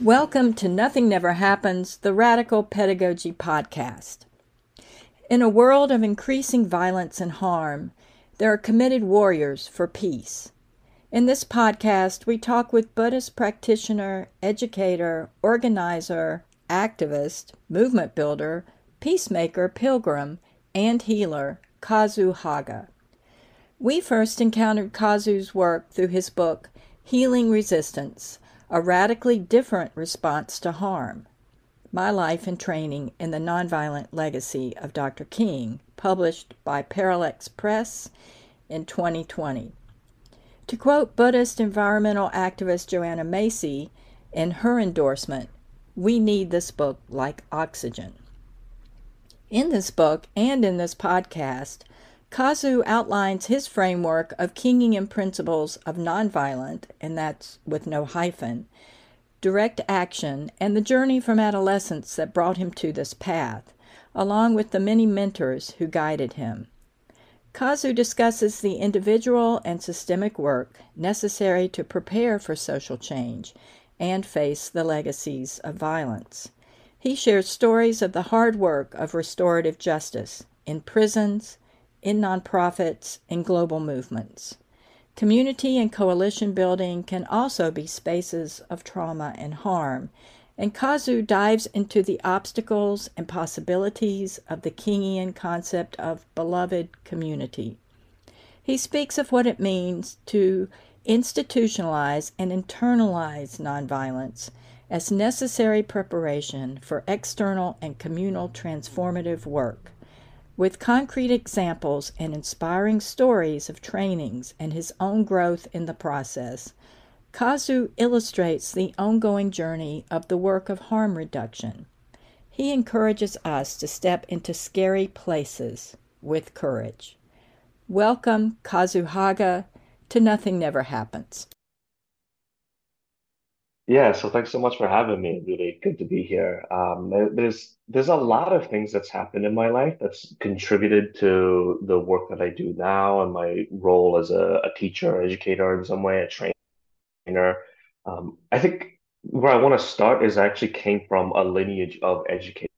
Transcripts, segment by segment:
Welcome to Nothing Never Happens, the Radical Pedagogy Podcast. In a world of increasing violence and harm, there are committed warriors for peace. In this podcast, we talk with Buddhist practitioner, educator, organizer, activist, movement builder, peacemaker, pilgrim, and healer, Kazu Haga. We first encountered Kazu's work through his book, Healing Resistance A Radically Different Response to Harm My Life and Training in the Nonviolent Legacy of Dr. King, published by Parallax Press in 2020. To quote Buddhist environmental activist Joanna Macy in her endorsement, we need this book like oxygen. In this book and in this podcast, Kazu outlines his framework of Kingian principles of nonviolent, and that's with no hyphen, direct action, and the journey from adolescence that brought him to this path, along with the many mentors who guided him. Kazu discusses the individual and systemic work necessary to prepare for social change and face the legacies of violence. He shares stories of the hard work of restorative justice in prisons, in nonprofits, and global movements. Community and coalition building can also be spaces of trauma and harm, and Kazu dives into the obstacles and possibilities of the Kingian concept of beloved community. He speaks of what it means to institutionalize and internalize nonviolence as necessary preparation for external and communal transformative work. With concrete examples and inspiring stories of trainings and his own growth in the process, Kazu illustrates the ongoing journey of the work of harm reduction. He encourages us to step into scary places with courage. Welcome, Kazu Haga, to Nothing Never Happens. Yeah, so thanks so much for having me. Really good to be here. Um, there- there's there's a lot of things that's happened in my life that's contributed to the work that I do now and my role as a, a teacher, educator in some way, a trainer um, I think where I want to start is I actually came from a lineage of educators.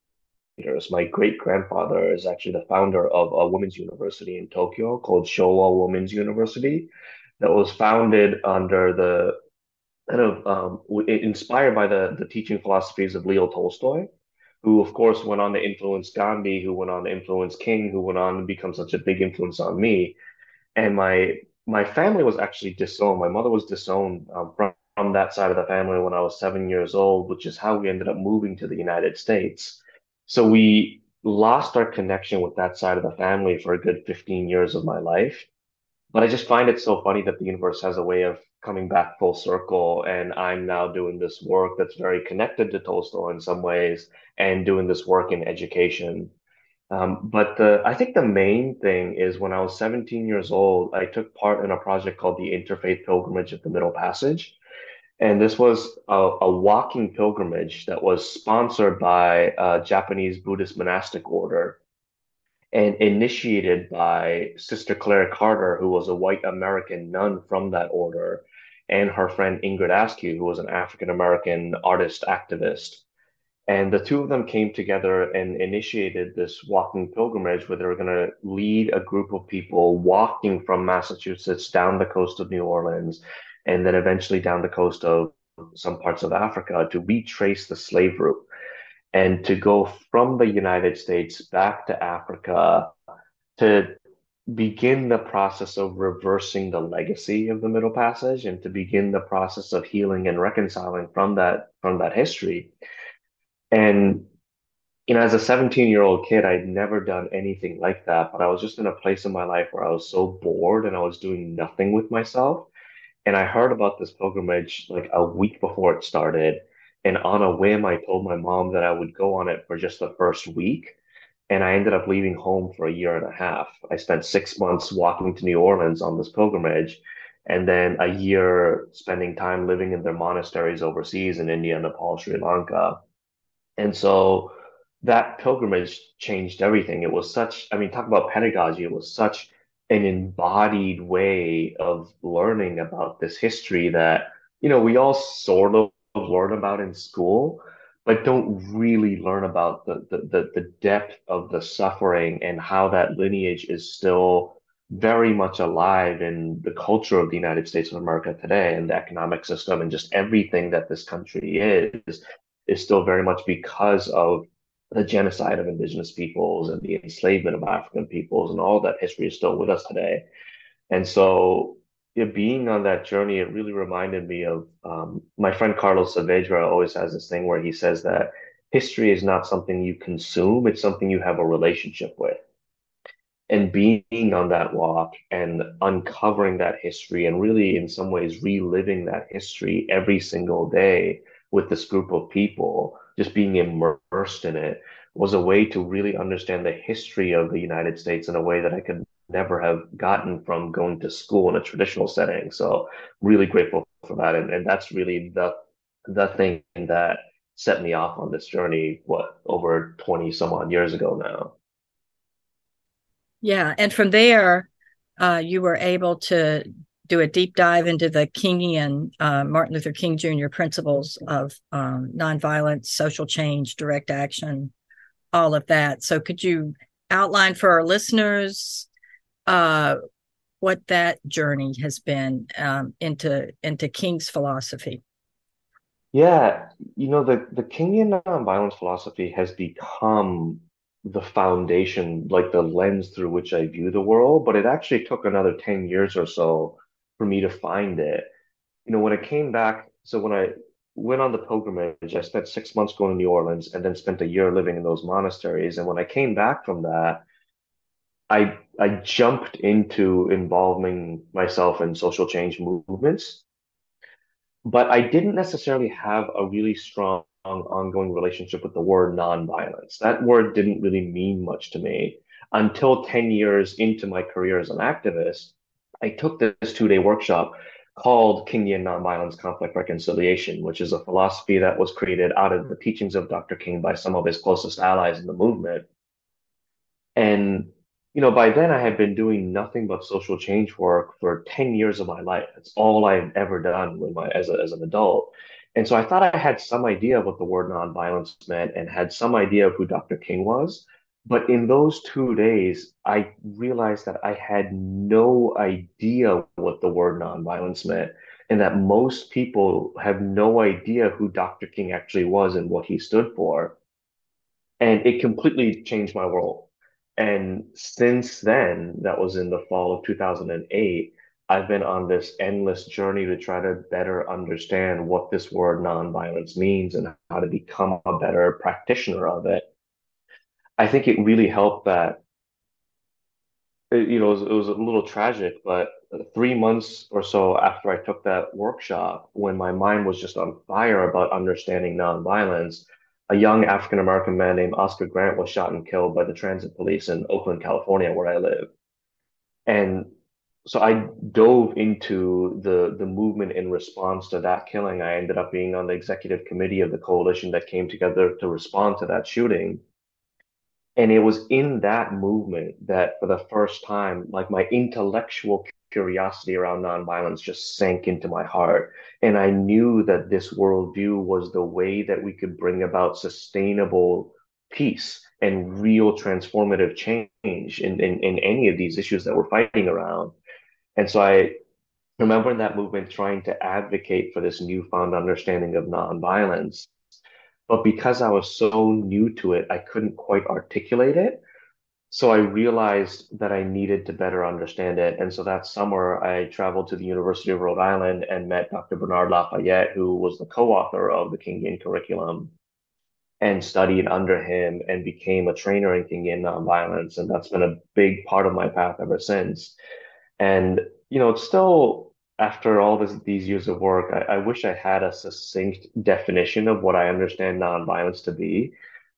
My great grandfather is actually the founder of a women's university in Tokyo called Showa Women's University that was founded under the kind of um, inspired by the, the teaching philosophies of Leo Tolstoy, who of course went on to influence Gandhi, who went on to influence King, who went on to become such a big influence on me. And my my family was actually disowned. My mother was disowned um, from, from that side of the family when I was seven years old, which is how we ended up moving to the United States. So we lost our connection with that side of the family for a good 15 years of my life. But I just find it so funny that the universe has a way of coming back full circle. And I'm now doing this work that's very connected to Tolstoy in some ways and doing this work in education. Um, but the, I think the main thing is when I was 17 years old, I took part in a project called the Interfaith Pilgrimage of the Middle Passage. And this was a, a walking pilgrimage that was sponsored by a Japanese Buddhist monastic order and initiated by Sister Clare Carter, who was a white American nun from that order, and her friend Ingrid Askew, who was an African American artist activist. And the two of them came together and initiated this walking pilgrimage where they were going to lead a group of people walking from Massachusetts down the coast of New Orleans and then eventually down the coast of some parts of Africa to retrace the slave route and to go from the United States back to Africa to begin the process of reversing the legacy of the Middle Passage and to begin the process of healing and reconciling from that from that history. And, you know, as a 17 year old kid, I'd never done anything like that, but I was just in a place in my life where I was so bored and I was doing nothing with myself. And I heard about this pilgrimage like a week before it started. And on a whim, I told my mom that I would go on it for just the first week. And I ended up leaving home for a year and a half. I spent six months walking to New Orleans on this pilgrimage, and then a year spending time living in their monasteries overseas in India, Nepal, Sri Lanka. And so that pilgrimage changed everything. It was such, I mean, talk about pedagogy. It was such an embodied way of learning about this history that, you know, we all sort of learn about in school, but don't really learn about the, the, the, the depth of the suffering and how that lineage is still very much alive in the culture of the United States of America today and the economic system and just everything that this country is, is still very much because of the genocide of indigenous peoples and the enslavement of African peoples and all that history is still with us today. And so, yeah, being on that journey, it really reminded me of um, my friend Carlos Saavedra always has this thing where he says that history is not something you consume, it's something you have a relationship with. And being on that walk and uncovering that history and really, in some ways, reliving that history every single day with this group of people, just being immersed in it was a way to really understand the history of the United States in a way that I could never have gotten from going to school in a traditional setting. So really grateful for that. And, and that's really the the thing that set me off on this journey, what, over 20 some odd years ago now. Yeah. And from there, uh, you were able to do a deep dive into the Kingian uh, Martin Luther King Jr. principles of um, nonviolence, social change, direct action, all of that. So, could you outline for our listeners uh, what that journey has been um, into into King's philosophy? Yeah, you know, the, the Kingian nonviolence philosophy has become the foundation, like the lens through which I view the world, but it actually took another 10 years or so for me to find it. You know, when I came back, so when I went on the pilgrimage, I spent six months going to New Orleans and then spent a year living in those monasteries. And when I came back from that, I I jumped into involving myself in social change movements, but I didn't necessarily have a really strong ongoing relationship with the word nonviolence. That word didn't really mean much to me until 10 years into my career as an activist. I took this two-day workshop called Kingian Nonviolence Conflict Reconciliation, which is a philosophy that was created out of the teachings of Dr. King by some of his closest allies in the movement. And you know, by then I had been doing nothing but social change work for 10 years of my life. That's all I've ever done with my as a, as an adult. And so I thought I had some idea of what the word nonviolence meant and had some idea of who Dr. King was. But in those two days, I realized that I had no idea what the word nonviolence meant, and that most people have no idea who Dr. King actually was and what he stood for. And it completely changed my world. And since then, that was in the fall of 2008, I've been on this endless journey to try to better understand what this word nonviolence means and how to become a better practitioner of it. I think it really helped that, uh, you know, it was, it was a little tragic, but three months or so after I took that workshop, when my mind was just on fire about understanding nonviolence, a young African American man named Oscar Grant was shot and killed by the transit police in Oakland, California, where I live. And so I dove into the the movement in response to that killing. I ended up being on the executive committee of the coalition that came together to respond to that shooting. And it was in that movement that for the first time, like my intellectual curiosity around nonviolence just sank into my heart. And I knew that this worldview was the way that we could bring about sustainable peace and real transformative change in, in, in any of these issues that we're fighting around. And so I remember in that movement trying to advocate for this newfound understanding of nonviolence. But because I was so new to it, I couldn't quite articulate it. So I realized that I needed to better understand it. And so that summer, I traveled to the University of Rhode Island and met Dr. Bernard Lafayette, who was the co-author of the Kingian curriculum, and studied under him and became a trainer in Kingian nonviolence. And that's been a big part of my path ever since. And, you know, it's still after all this, these years of work, I, I wish I had a succinct definition of what I understand nonviolence to be,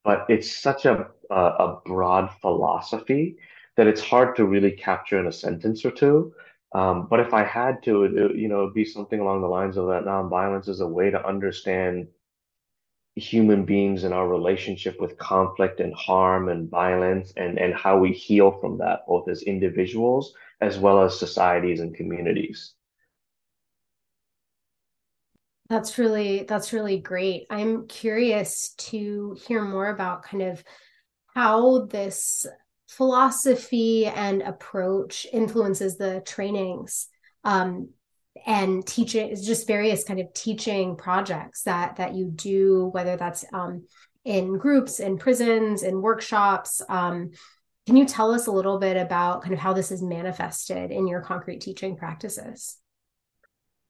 but it's such a, a, a broad philosophy that it's hard to really capture in a sentence or two. Um, but if I had to, it, it, you know, it'd be something along the lines of that nonviolence is a way to understand human beings and our relationship with conflict and harm and violence and, and how we heal from that, both as individuals as well as societies and communities. That's really that's really great. I'm curious to hear more about kind of how this philosophy and approach influences the trainings um, and teaching is just various kind of teaching projects that that you do whether that's um, in groups in prisons in workshops um, can you tell us a little bit about kind of how this is manifested in your concrete teaching practices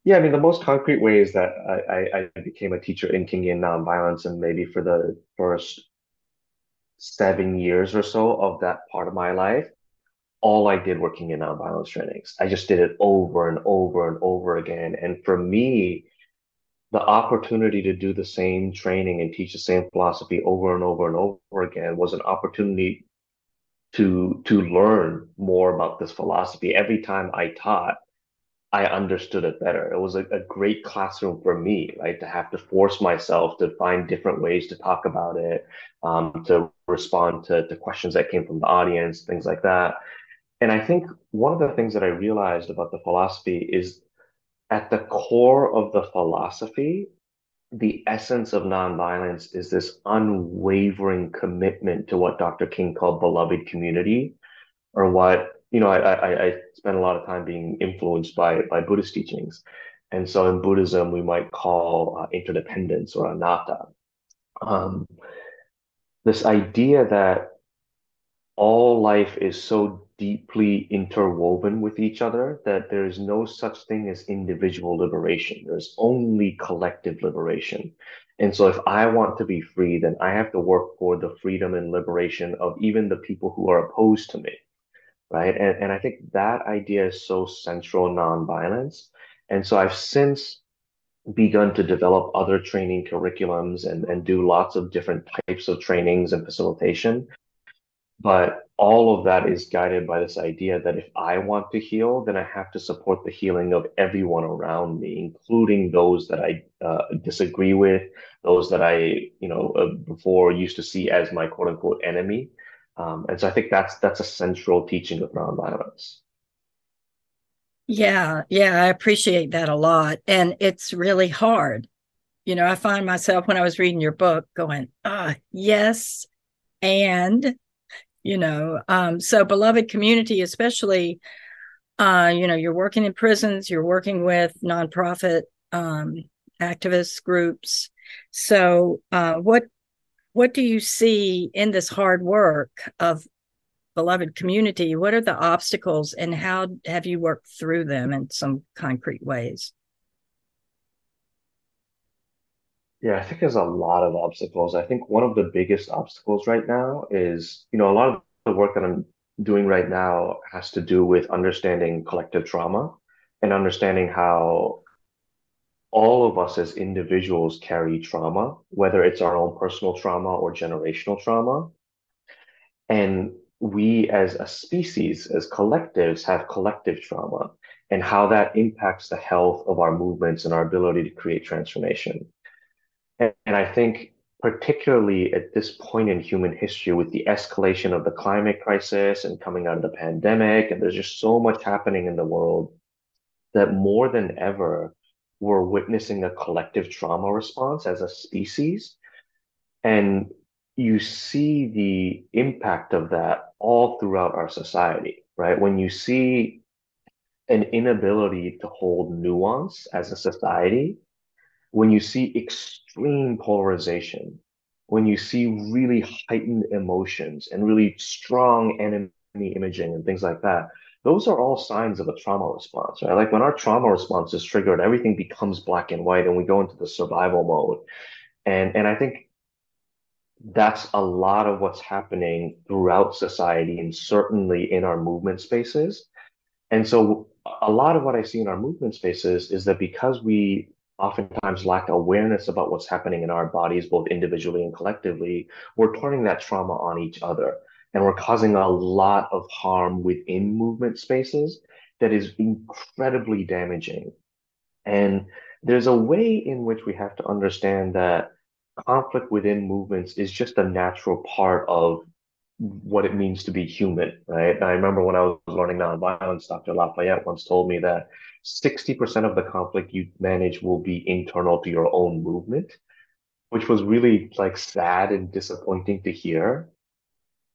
yeah, I mean, the most concrete way is that I, I, I became a teacher in Kingian nonviolence, and maybe for the first seven years or so of that part of my life, all I did working in nonviolence trainings. I just did it over and over and over again. And for me, the opportunity to do the same training and teach the same philosophy over and over and over again was an opportunity to to learn more about this philosophy. Every time I taught, I understood it better. It was a, a great classroom for me, right? To have to force myself to find different ways to talk about it, um, to respond to, to questions that came from the audience, things like that. And I think one of the things that I realized about the philosophy is at the core of the philosophy, the essence of nonviolence is this unwavering commitment to what Dr. King called beloved community, or what, you know, I, I, I spent a lot of time being influenced by, by Buddhist teachings. And so in Buddhism, we might call uh, interdependence or anatta. Um, this idea that all life is so deeply interwoven with each other that there is no such thing as individual liberation. There's only collective liberation. And so if I want to be free, then I have to work for the freedom and liberation of even the people who are opposed to me. Right. And, and I think that idea is so central nonviolence. And so I've since begun to develop other training curriculums and, and do lots of different types of trainings and facilitation but all of that is guided by this idea that if I want to heal, then I have to support the healing of everyone around me, including those that I uh, disagree with, those that I, you know, uh, before used to see as my quote unquote enemy. Um, and so I think that's that's a central teaching of nonviolence. Yeah, yeah, I appreciate that a lot. And it's really hard. You know, I find myself when I was reading your book going, ah, yes, and you know um, so beloved community especially uh, you know you're working in prisons you're working with nonprofit um, activist groups so uh, what what do you see in this hard work of beloved community what are the obstacles and how have you worked through them in some concrete ways Yeah, I think there's a lot of obstacles. I think one of the biggest obstacles right now is, you know, a lot of the work that I'm doing right now has to do with understanding collective trauma and understanding how all of us as individuals carry trauma, whether it's our own personal trauma or generational trauma. And we as a species, as collectives, have collective trauma and how that impacts the health of our movements and our ability to create transformation. And, and I think, particularly at this point in human history, with the escalation of the climate crisis and coming out of the pandemic, and there's just so much happening in the world that more than ever, we're witnessing a collective trauma response as a species. And you see the impact of that all throughout our society, right? When you see an inability to hold nuance as a society, when you see extreme polarization, when you see really heightened emotions and really strong enemy imaging and things like that, those are all signs of a trauma response, right? Like when our trauma response is triggered, everything becomes black and white and we go into the survival mode. And, and I think that's a lot of what's happening throughout society and certainly in our movement spaces. And so a lot of what I see in our movement spaces is that because we oftentimes lack awareness about what's happening in our bodies, both individually and collectively, we're turning that trauma on each other. And we're causing a lot of harm within movement spaces that is incredibly damaging. And there's a way in which we have to understand that conflict within movements is just a natural part of what it means to be human, right? I remember when I was learning nonviolence, Dr. Lafayette once told me that 60% of the conflict you manage will be internal to your own movement, which was really like sad and disappointing to hear.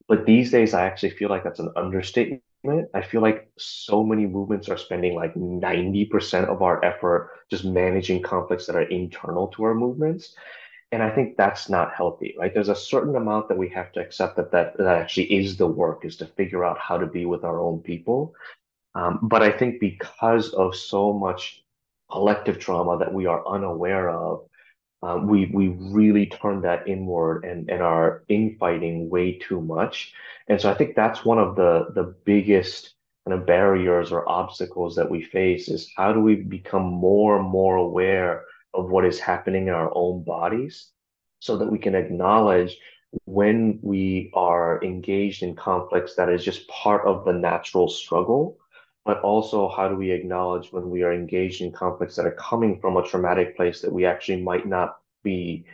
But these days, I actually feel like that's an understatement. I feel like so many movements are spending like 90% of our effort just managing conflicts that are internal to our movements. And I think that's not healthy, right? There's a certain amount that we have to accept that that, that actually is the work, is to figure out how to be with our own people. Um, but I think because of so much collective trauma that we are unaware of, uh, we we really turn that inward and and are infighting way too much. And so I think that's one of the the biggest kind of barriers or obstacles that we face is how do we become more and more aware of what is happening in our own bodies so that we can acknowledge when we are engaged in conflicts that is just part of the natural struggle, but also how do we acknowledge when we are engaged in conflicts that are coming from a traumatic place that we actually might not be,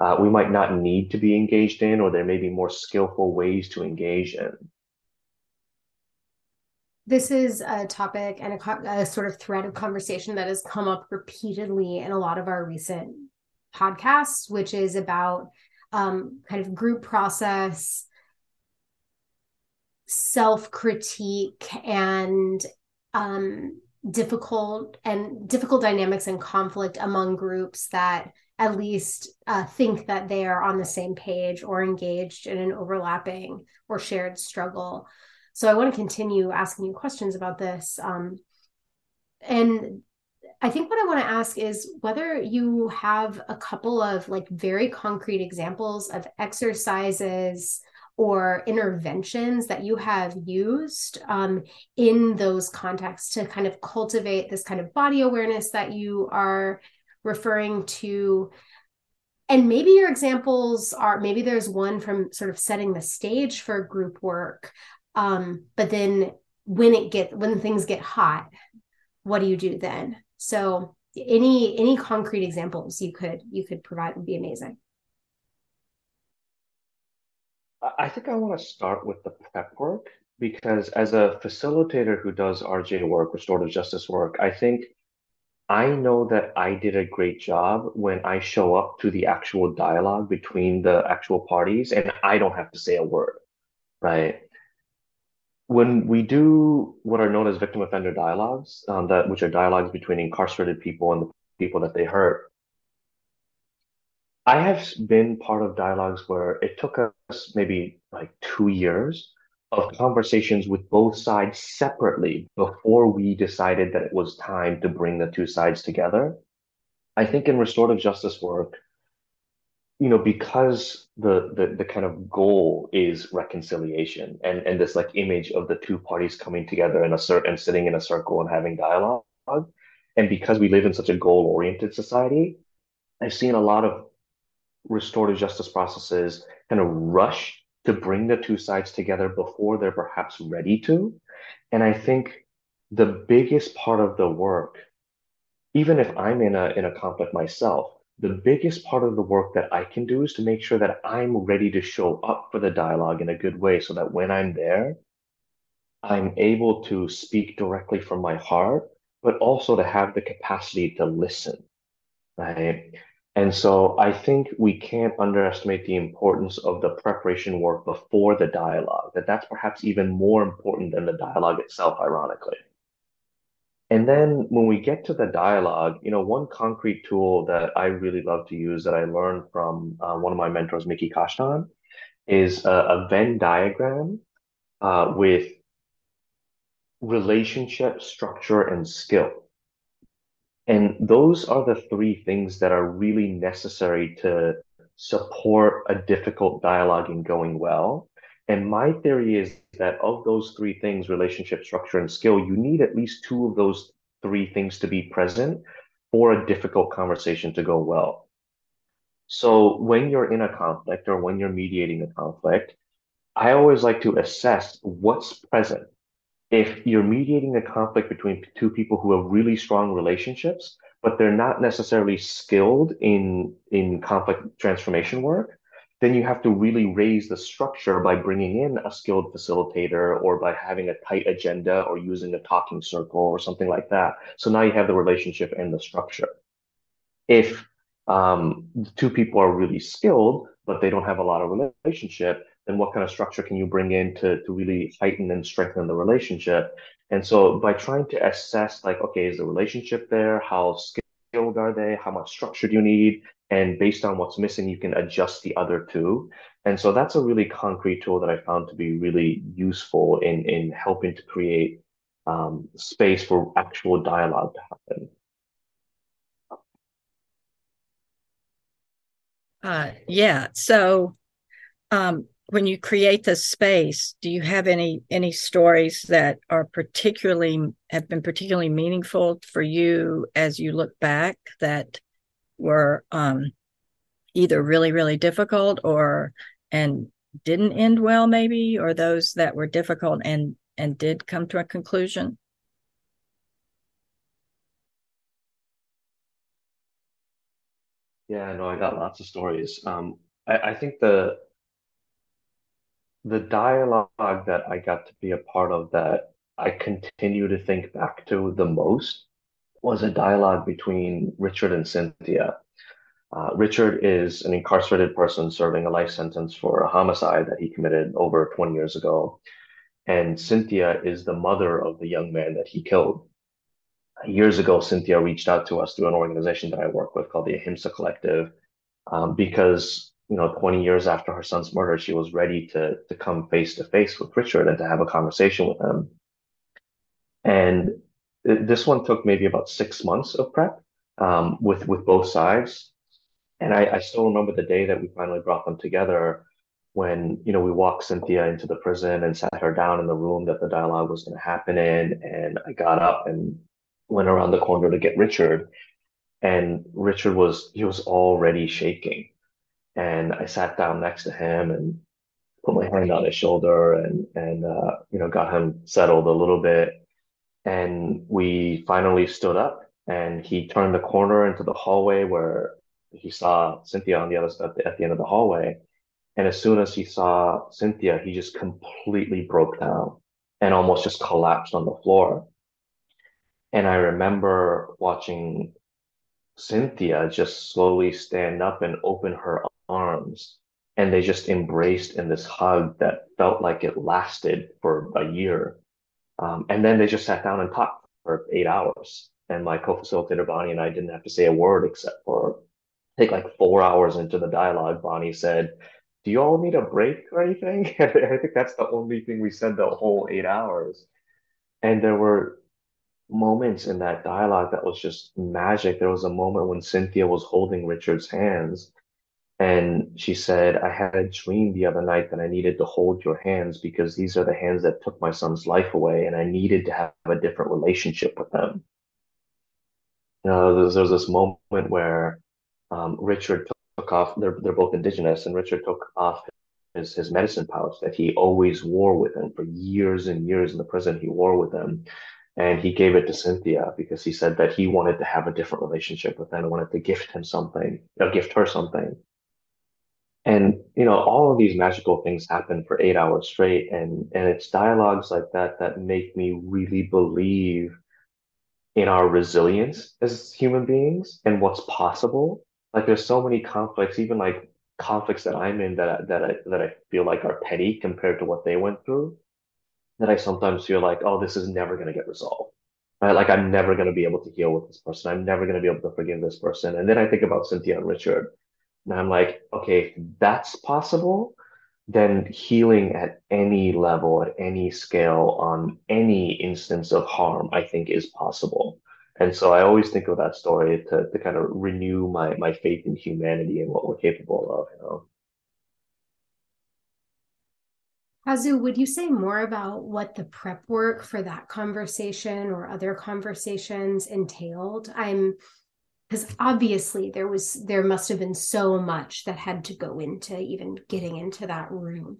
uh, we might not need to be engaged in, or there may be more skillful ways to engage in. This is a topic and a, a, sort of thread of conversation that has come up repeatedly in a lot of our recent podcasts, which is about um, kind of group process, self critique, and um, difficult and difficult dynamics and conflict among groups that at least uh, think that they are on the same page or engaged in an overlapping or shared struggle. So I want to continue asking you questions about this. Um, and I think what I want to ask is whether you have a couple of like very concrete examples of exercises or interventions that you have used um, in those contexts to kind of cultivate this kind of body awareness that you are referring to and maybe your examples are maybe there's one from sort of setting the stage for group work um, but then when it get when things get hot, what do you do then? So any any concrete examples you could you could provide would be amazing. I think I want to start with the prep work because as a facilitator who does RJ work, restorative justice work, I think I know that I did a great job when I show up to the actual dialogue between the actual parties and I don't have to say a word, right? when we do what are known as victim offender dialogues, um, that which are dialogues between incarcerated people and the people that they hurt, I have been part of dialogues where it took us maybe like two years of conversations with both sides separately before we decided that it was time to bring the two sides together. I think in restorative justice work, you know, because the, the the kind of goal is reconciliation and and this like image of the two parties coming together in a cert and sitting in a circle and having dialogue, and because we live in such a goal-oriented society, I've seen a lot of restorative justice processes kind of rush to bring the two sides together before they're perhaps ready to. And I think the biggest part of the work, even if I'm in a in a conflict myself, the biggest part of the work that I can do is to make sure that I'm ready to show up for the dialogue in a good way so that when I'm there, I'm able to speak directly from my heart, but also to have the capacity to listen, right? And so I think we can't underestimate the importance of the preparation work before the dialogue, that that's perhaps even more important than the dialogue itself, ironically. And then when we get to the dialogue, you know, one concrete tool that I really love to use that I learned from uh, one of my mentors, Miki Kashtan, is a, a Venn diagram uh, with relationship, structure, and skill. And those are the three things that are really necessary to support a difficult dialogue in going well. And my theory is that of those three things, relationship, structure, and skill, you need at least two of those three things to be present for a difficult conversation to go well. So when you're in a conflict or when you're mediating a conflict, I always like to assess what's present. If you're mediating a conflict between two people who have really strong relationships, but they're not necessarily skilled in in conflict transformation work, then you have to really raise the structure by bringing in a skilled facilitator or by having a tight agenda or using a talking circle or something like that. So now you have the relationship and the structure. If um, two people are really skilled, but they don't have a lot of relationship, then what kind of structure can you bring in to, to really heighten and strengthen the relationship? And so by trying to assess, like, okay, is the relationship there? How skilled are they? How much structure do you need? And based on what's missing, you can adjust the other two. And so that's a really concrete tool that I found to be really useful in, in helping to create um, space for actual dialogue to happen. Uh, yeah. So, um, when you create the space, do you have any any stories that are particularly have been particularly meaningful for you as you look back that were um, either really really difficult or and didn't end well maybe or those that were difficult and and did come to a conclusion? Yeah no i got lots of stories. Um, I, I think the the dialogue that I got to be a part of that I continue to think back to the most was a dialogue between Richard and Cynthia. Uh, Richard is an incarcerated person serving a life sentence for a homicide that he committed over 20 years ago. And Cynthia is the mother of the young man that he killed. Years ago, Cynthia reached out to us through an organization that I work with called the Ahimsa Collective um, because you know, 20 years after her son's murder, she was ready to to come face to face with Richard and to have a conversation with him. And this one took maybe about six months of prep um, with with both sides. And I, I still remember the day that we finally brought them together when, you know, we walked Cynthia into the prison and sat her down in the room that the dialogue was going to happen in. And I got up and went around the corner to get Richard. And Richard was, he was already shaking and I sat down next to him and put my hand on his shoulder and and uh, you know got him settled a little bit. And we finally stood up, and he turned the corner into the hallway where he saw Cynthia on the other the, at the end of the hallway. And as soon as he saw Cynthia, he just completely broke down and almost just collapsed on the floor. And I remember watching Cynthia just slowly stand up and open her arms and they just embraced in this hug that felt like it lasted for a year. Um, and then they just sat down and talked for eight hours. And my co-facilitator Bonnie and I didn't have to say a word except for I think like four hours into the dialogue, Bonnie said, "Do you all need a break or anything?" I think that's the only thing we said the whole eight hours. And there were moments in that dialogue that was just magic. There was a moment when Cynthia was holding Richard's hands and she said, I had a dream the other night that I needed to hold your hands because these are the hands that took my son's life away, and I needed to have a different relationship with them. You know, there's, there's this moment where um, Richard took off, they're, they're both indigenous, and Richard took off his, his medicine pouch that he always wore with him for years and years in the prison. He wore with him. And he gave it to Cynthia because he said that he wanted to have a different relationship with them, wanted to gift him something, or gift her something. And you know, all of these magical things happen for eight hours straight, and and it's dialogues like that that make me really believe in our resilience as human beings and what's possible. Like there's so many conflicts, even like conflicts that I'm in that that I that I feel like are petty compared to what they went through. That I sometimes feel like, oh, this is never going to get resolved. Right? Like I'm never going to be able to heal with this person. I'm never going to be able to forgive this person. And then I think about Cynthia and Richard and I'm like, okay, if that's possible, then healing at any level, at any scale, on any instance of harm, I think is possible. And so I always think of that story to, to kind of renew my, my faith in humanity and what we're capable of, you know. Kazu, would you say more about what the prep work for that conversation or other conversations entailed? I'm because obviously there was there must have been so much that had to go into even getting into that room.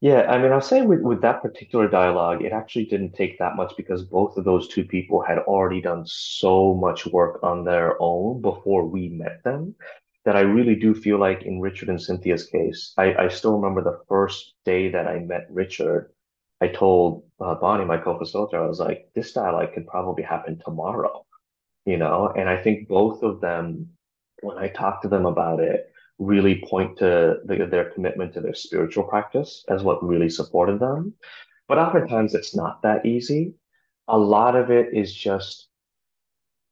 Yeah, I mean, I'll say with, with that particular dialogue, it actually didn't take that much because both of those two people had already done so much work on their own before we met them that I really do feel like in Richard and Cynthia's case, I, I still remember the first day that I met Richard, I told uh, Bonnie, my co-facilitator, I was like, this dialogue could probably happen tomorrow, you know? And I think both of them, when I talk to them about it, really point to the, their commitment to their spiritual practice as what really supported them. But oftentimes it's not that easy. A lot of it is just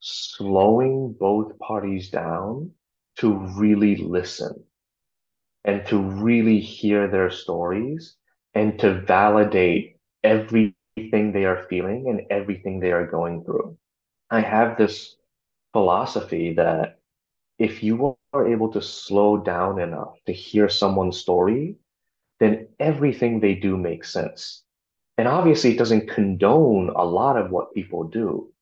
slowing both parties down to really listen and to really hear their stories and to validate everything they are feeling and everything they are going through. I have this philosophy that if you are able to slow down enough to hear someone's story, then everything they do makes sense. And obviously, it doesn't condone a lot of what people do.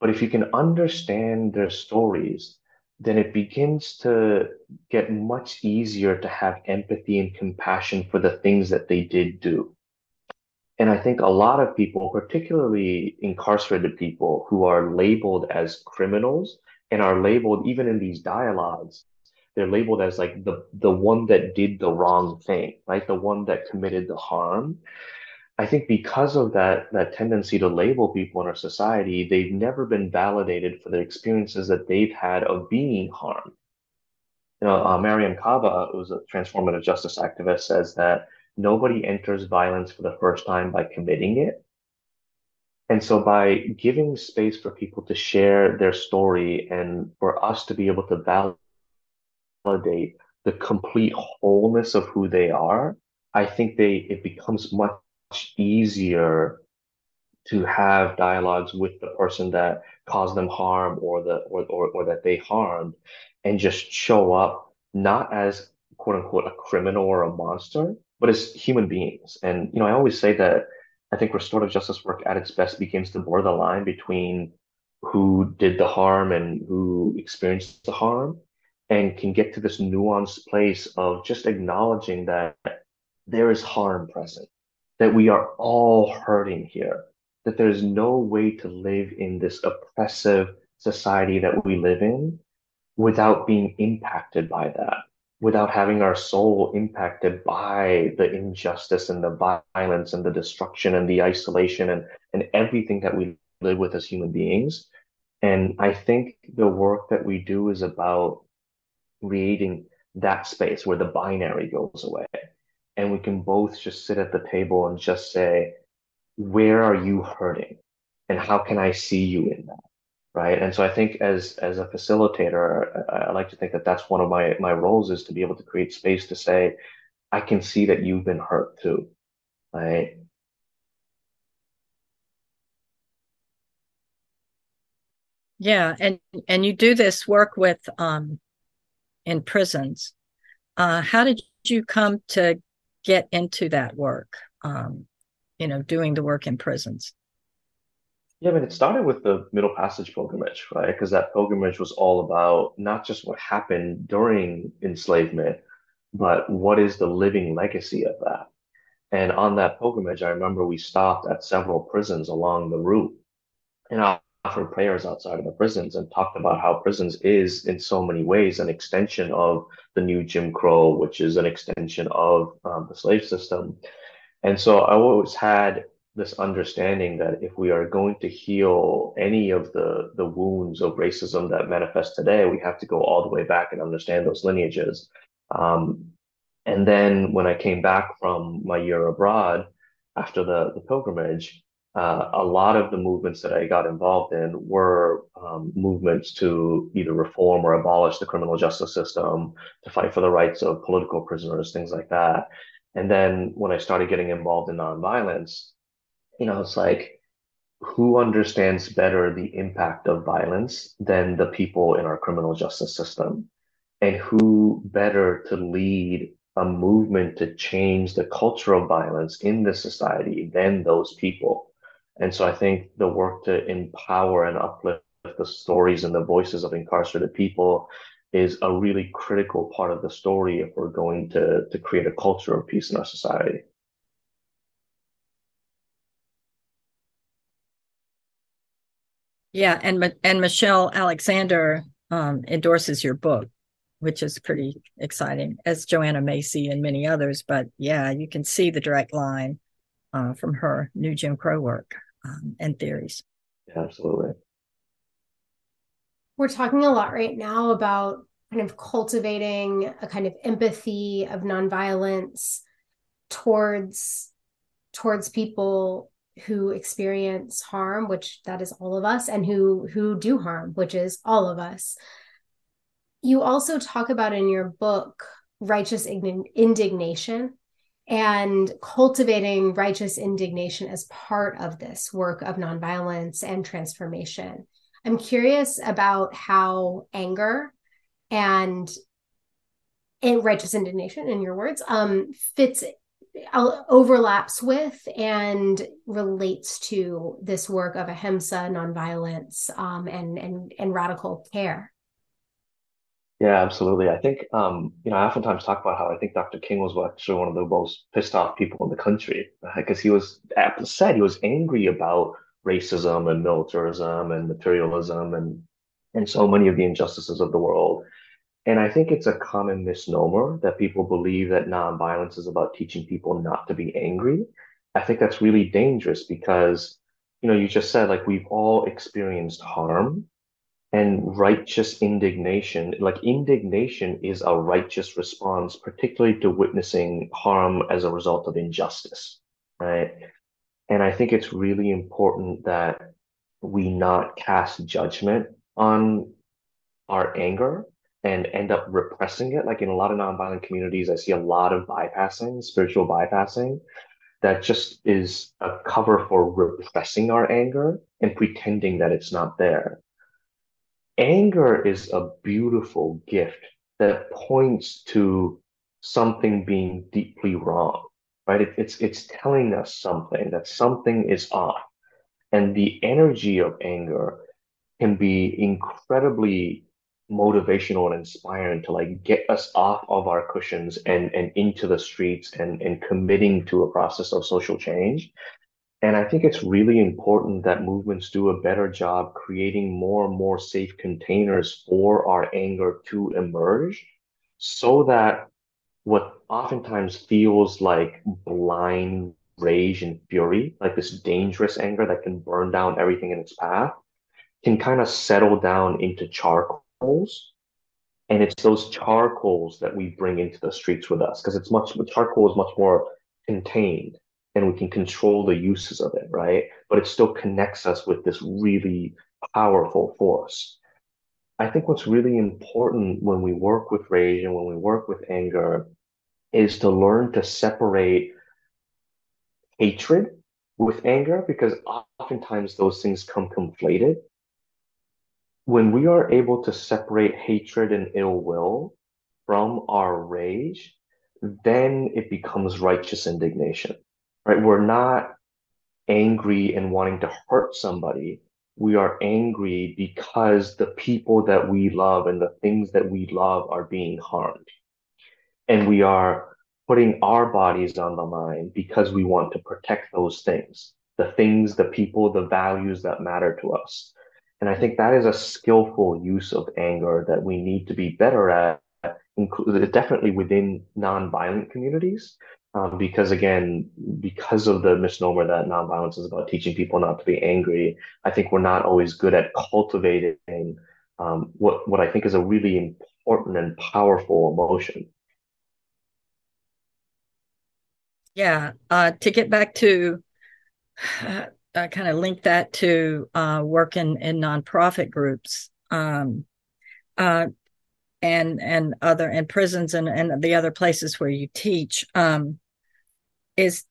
But if you can understand their stories, then it begins to get much easier to have empathy and compassion for the things that they did do. And I think a lot of people, particularly incarcerated people who are labeled as criminals and are labeled even in these dialogues, they're labeled as like the the one that did the wrong thing, right? The one that committed the harm. I think because of that that tendency to label people in our society, they've never been validated for the experiences that they've had of being harmed. You know, uh, Mariame Kaba, who's a transformative justice activist, says that nobody enters violence for the first time by committing it. And so by giving space for people to share their story and for us to be able to validate the complete wholeness of who they are, I think they it becomes much easier to have dialogues with the person that caused them harm or the or, or, or that they harmed and just show up not as quote unquote a criminal or a monster, but as human beings. And you know, I always say that I think restorative justice work at its best begins to blur the line between who did the harm and who experienced the harm and can get to this nuanced place of just acknowledging that there is harm present that we are all hurting here, that there's no way to live in this oppressive society that we live in without being impacted by that, without having our soul impacted by the injustice and the violence and the destruction and the isolation and, and everything that we live with as human beings. And I think the work that we do is about creating that space where the binary goes away and we can both just sit at the table and just say, where are you hurting? And how can I see you in that? Right. And so I think as as a facilitator, I, I like to think that that's one of my my roles is to be able to create space to say, I can see that you've been hurt too. Right. Yeah, and and you do this work with um in prisons. Uh, how did you come to get into that work, um, you know, doing the work in prisons? Yeah, I mean, it started with the Middle Passage pilgrimage, right? Because that pilgrimage was all about not just what happened during enslavement, but what is the living legacy of that. And on that pilgrimage, I remember we stopped at several prisons along the route. And offered prayers outside of the prisons and talked about how prisons is in so many ways an extension of the new Jim Crow, which is an extension of um, the slave system. And so I always had this understanding that if we are going to heal any of the the wounds of racism that manifest today, we have to go all the way back and understand those lineages. Um, and then when I came back from my year abroad after the the pilgrimage, uh, a lot of the movements that I got involved in were um, movements to either reform or abolish the criminal justice system, to fight for the rights of political prisoners, things like that. And then when I started getting involved in nonviolence, you know, it's like, who understands better the impact of violence than the people in our criminal justice system? And who better to lead a movement to change the culture of violence in the society than those people? And so I think the work to empower and uplift the stories and the voices of incarcerated people is a really critical part of the story if we're going to, to create a culture of peace in our society. Yeah, and and Michelle Alexander um, endorses your book, which is pretty exciting, as Joanna Macy and many others. But yeah, you can see the direct line uh, from her new Jim Crow work um, and theories. Absolutely. We're talking a lot right now about kind of cultivating a kind of empathy of nonviolence towards towards people who experience harm which that is all of us and who who do harm which is all of us you also talk about in your book righteous indignation and cultivating righteous indignation as part of this work of nonviolence and transformation. I'm curious about how anger and, and righteous indignation, in your words, um, fits overlaps with and relates to this work of ahimsa, nonviolence, um, and and and radical care. Yeah, absolutely. I think, um, you know, I oftentimes talk about how I think Dr. King was actually one of the most pissed off people in the country because he was said he was angry about racism and militarism and materialism and and so many of the injustices of the world. And I think it's a common misnomer that people believe that nonviolence is about teaching people not to be angry. I think that's really dangerous because, you know, you just said like we've all experienced harm and righteous indignation. Like indignation is a righteous response, particularly to witnessing harm as a result of injustice, right? And I think it's really important that we not cast judgment on our anger and end up repressing it. Like in a lot of nonviolent communities, I see a lot of bypassing, spiritual bypassing, that just is a cover for repressing our anger and pretending that it's not there anger is a beautiful gift that points to something being deeply wrong, right? It, it's it's telling us something that something is off, and the energy of anger can be incredibly motivational and inspiring to like get us off of our cushions and and into the streets and and committing to a process of social change. And I think it's really important that movements do a better job creating more and more safe containers for our anger to emerge so that what oftentimes feels like blind rage and fury, like this dangerous anger that can burn down everything in its path, can kind of settle down into charcoals. And it's those charcoals that we bring into the streets with us because it's much, charcoal is much more contained and we can control the uses of it, right? But it still connects us with this really powerful force. I think what's really important when we work with rage and when we work with anger is to learn to separate hatred with anger because oftentimes those things come conflated. When we are able to separate hatred and ill will from our rage, then it becomes righteous indignation right? We're not angry and wanting to hurt somebody. We are angry because the people that we love and the things that we love are being harmed. And we are putting our bodies on the line because we want to protect those things, the things, the people, the values that matter to us. And I think that is a skillful use of anger that we need to be better at, definitely within nonviolent communities, um, because again, because of the misnomer that nonviolence is about teaching people not to be angry, I think we're not always good at cultivating um, what what I think is a really important and powerful emotion. Yeah, uh, to get back to uh, kind of link that to uh, work in, in nonprofit groups um, uh, and and other and prisons and, and the other places where you teach. Um, is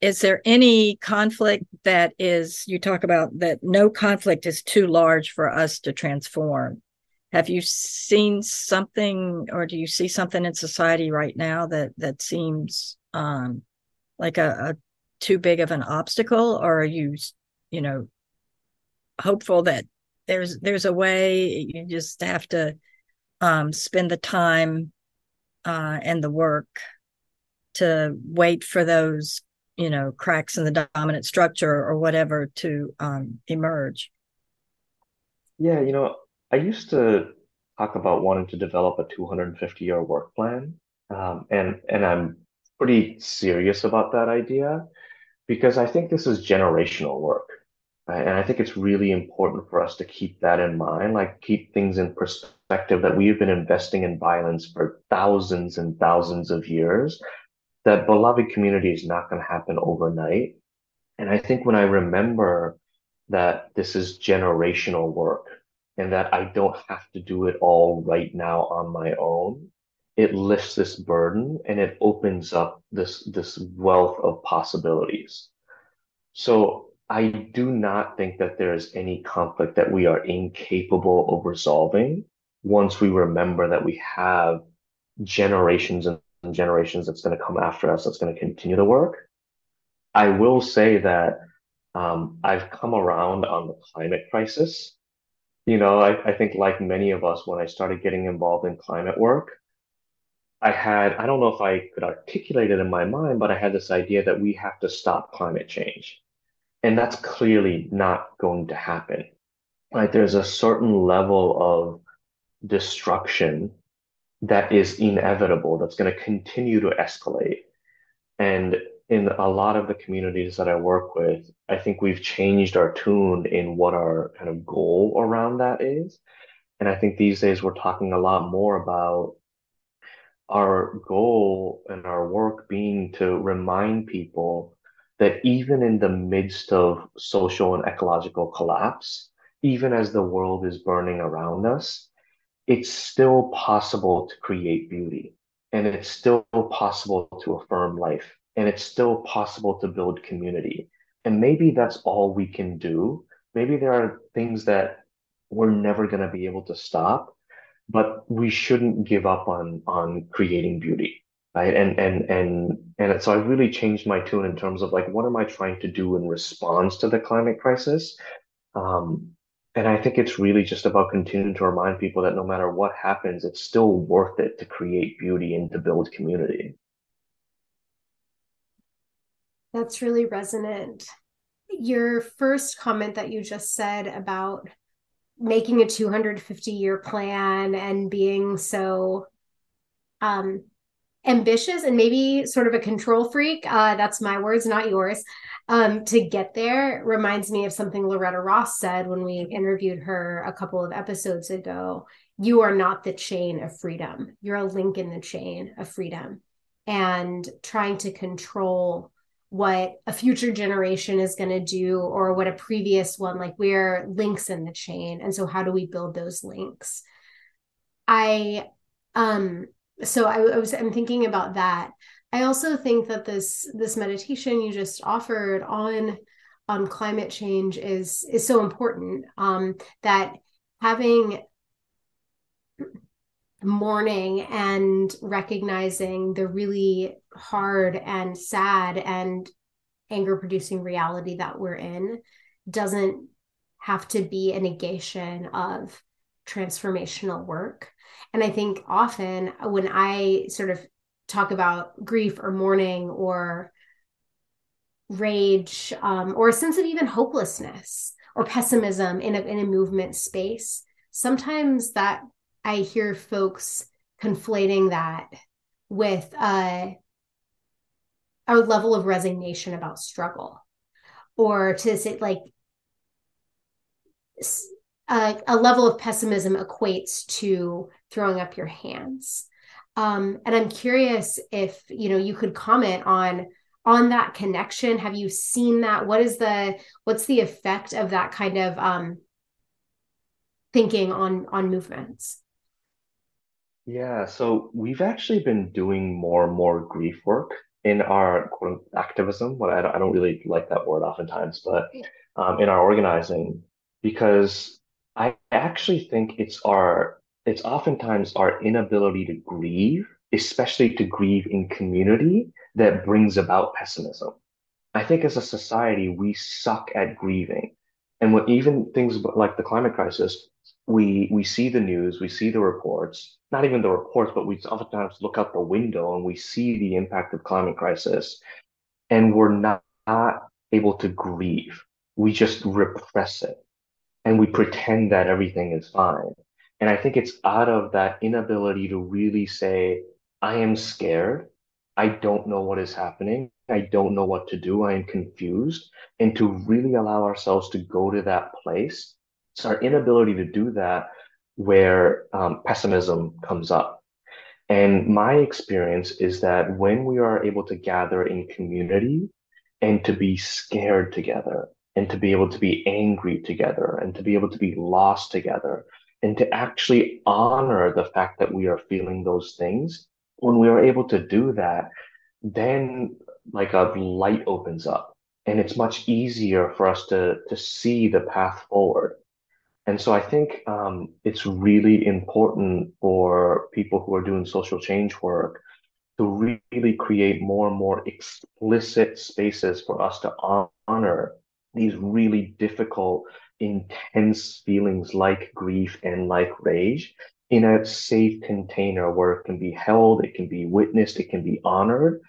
is there any conflict that is you talk about that no conflict is too large for us to transform have you seen something or do you see something in society right now that that seems um like a, a too big of an obstacle or are you you know hopeful that there's there's a way you just have to um spend the time uh and the work to wait for those you know cracks in the dominant structure or whatever to um, emerge Yeah, you know, I used to talk about wanting to develop a 250 year work plan. Um, and and I'm pretty serious about that idea because I think this is generational work. right? And I think it's really important for us to keep that in mind, like keep things in perspective that we've been investing in violence for thousands and thousands of years. That beloved community is not going to happen overnight. And I think when I remember that this is generational work and that I don't have to do it all right now on my own, it lifts this burden and it opens up this this wealth of possibilities. So I do not think that there is any conflict that we are incapable of resolving once we remember that we have generations and generations that's going to come after us that's going to continue the work. I will say that um, I've come around on the climate crisis. You know, I, I think like many of us, when I started getting involved in climate work, I had, I don't know if I could articulate it in my mind, but I had this idea that we have to stop climate change. And that's clearly not going to happen. Right? There's a certain level of destruction that is inevitable, that's going to continue to escalate. And in a lot of the communities that I work with, I think we've changed our tune in what our kind of goal around that is. And I think these days we're talking a lot more about our goal and our work being to remind people that even in the midst of social and ecological collapse, even as the world is burning around us, it's still possible to create beauty and it's still possible to affirm life and it's still possible to build community. And maybe that's all we can do. Maybe there are things that we're never going to be able to stop, but we shouldn't give up on on creating beauty. Right. And and and and so I really changed my tune in terms of like what am I trying to do in response to the climate crisis? Um, and I think it's really just about continuing to remind people that no matter what happens, it's still worth it to create beauty and to build community. That's really resonant. Your first comment that you just said about making a 250 year plan and being so um, ambitious and maybe sort of a control freak. Uh, that's my words, not yours. Um, to get there reminds me of something Loretta Ross said when we interviewed her a couple of episodes ago. You are not the chain of freedom. You're a link in the chain of freedom. And trying to control what a future generation is going to do or what a previous one like we're links in the chain. And so how do we build those links? I um so I, I was i'm thinking about that. I also think that this this meditation you just offered on on climate change is is so important um that having mourning and recognizing the really hard and sad and anger producing reality that we're in doesn't have to be a negation of transformational work. And I think often when I sort of talk about grief or mourning or rage um, or a sense of even hopelessness or pessimism in a, in a movement space, sometimes that I hear folks conflating that with uh, a level of resignation about struggle or to say like a, a level of pessimism equates to throwing up your hands. Um, and i'm curious if you know you could comment on on that connection. Have you seen that? What is the what's the effect of that kind of um, thinking on on movements Yeah, so we've actually been doing more and more grief work in our quote, activism. Well, I don't, I don't really like that word oftentimes, but um, in our organizing, because I actually think it's our, it's oftentimes our inability to grieve, especially to grieve in community, that brings about pessimism. I think as a society, we suck at grieving. And when even things like the climate crisis, we we see the news, we see the reports, not even the reports, but we oftentimes look out the window and we see the impact of climate crisis, and we're not, not able to grieve. We just repress it. and we pretend that everything is fine. And I think it's out of that inability to really say, I am scared. I don't know what is happening. I don't know what to do. I am confused. And to really allow ourselves to go to that place. It's our inability to do that where um, pessimism comes up. And my experience is that when we are able to gather in community and to be scared together, and to be able to be angry together, and to be able to be lost together, and to actually honor the fact that we are feeling those things, when we are able to do that, then like a light opens up and it's much easier for us to to see the path forward. And so I think um, it's really important for people who are doing social change work to really create more and more explicit spaces for us to honor these really difficult, intense feelings like grief and like rage in a safe container where it can be held, it can be witnessed, it can be honored.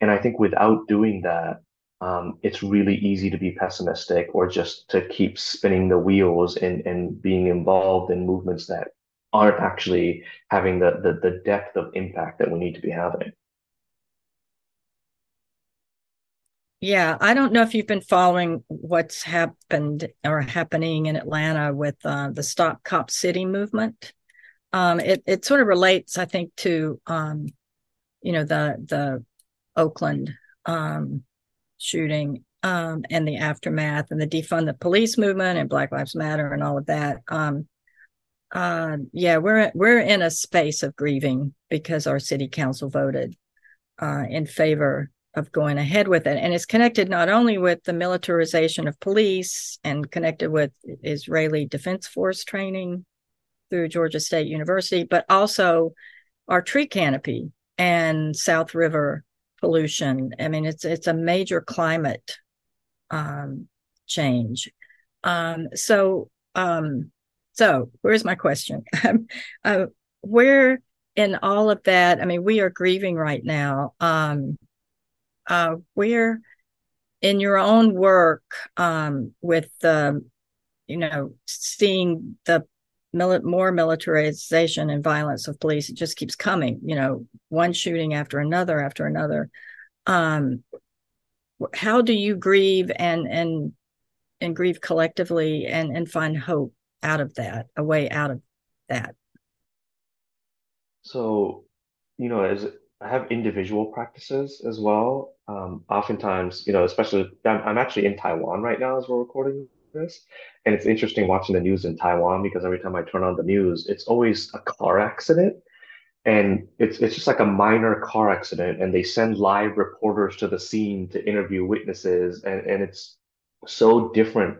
And I think without doing that, um, it's really easy to be pessimistic or just to keep spinning the wheels and, and being involved in movements that aren't actually having the, the, the depth of impact that we need to be having. Yeah, I don't know if you've been following what's happened or happening in Atlanta with uh, the Stop Cop City movement. Um, it it sort of relates, I think, to um, you know the the Oakland um, shooting um, and the aftermath and the defund the police movement and Black Lives Matter and all of that. Um, uh, yeah, we're we're in a space of grieving because our city council voted uh, in favor of going ahead with it. And it's connected not only with the militarization of police and connected with Israeli Defense Force training through Georgia State University, but also our tree canopy and South River pollution. I mean, it's it's a major climate um, change. Um, so, um, so where's my question? uh, where in all of that? I mean, we are grieving right now. Um, uh, where in your own work um, with the, you know, seeing the mili- more militarization and violence of police, it just keeps coming, you know, one shooting after another after another. Um, how do you grieve and and and grieve collectively and and find hope out of that, a way out of that? So, you know, as I have individual practices as well. Um, oftentimes, you know, especially I'm, I'm actually in Taiwan right now as we're recording this, and it's interesting watching the news in Taiwan because every time I turn on the news, it's always a car accident, and it's it's just like a minor car accident, and they send live reporters to the scene to interview witnesses, and and it's so different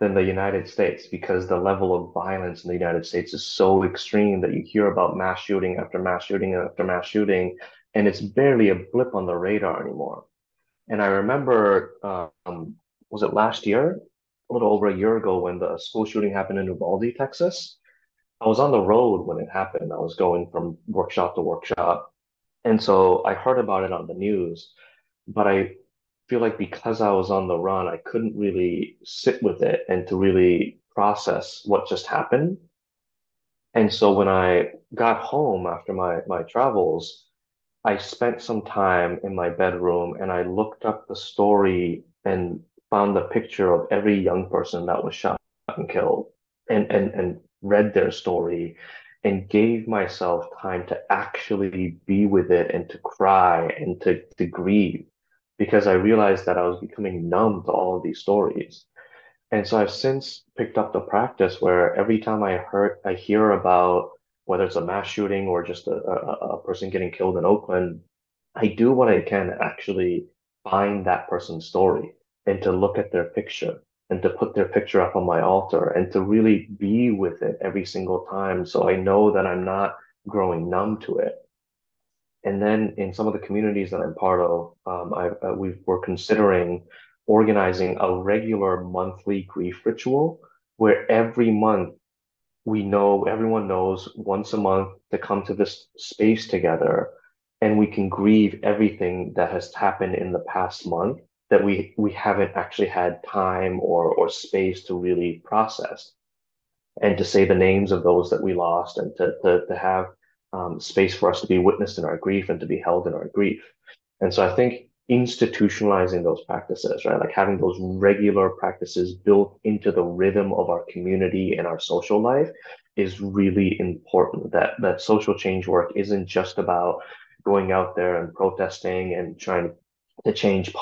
than the United States because the level of violence in the United States is so extreme that you hear about mass shooting after mass shooting after mass shooting. And it's barely a blip on the radar anymore. And I remember, um, was it last year? Little over a year ago when the school shooting happened in Uvalde, Texas. I was on the road when it happened. I was going from workshop to workshop. And so I heard about it on the news, but I feel like because I was on the run, I couldn't really sit with it and to really process what just happened. And so when I got home after my my travels, I spent some time in my bedroom and I looked up the story and found the picture of every young person that was shot and killed and, and, and read their story and gave myself time to actually be with it and to cry and to, to grieve because I realized that I was becoming numb to all of these stories. And so I've since picked up the practice where every time I heard I hear about whether it's a mass shooting or just a, a, a person getting killed in Oakland, I do what I can to actually find that person's story and to look at their picture and to put their picture up on my altar and to really be with it every single time so I know that I'm not growing numb to it. And then in some of the communities that I'm part of, um, I, uh, we were considering organizing a regular monthly grief ritual where every month we know everyone knows once a month to come to this space together and we can grieve everything that has happened in the past month that we we haven't actually had time or or space to really process and to say the names of those that we lost and to, to, to have um, space for us to be witnessed in our grief and to be held in our grief. And so I think institutionalizing those practices, right? Like having those regular practices built into the rhythm of our community and our social life is really important. That that social change work isn't just about going out there and protesting and trying to change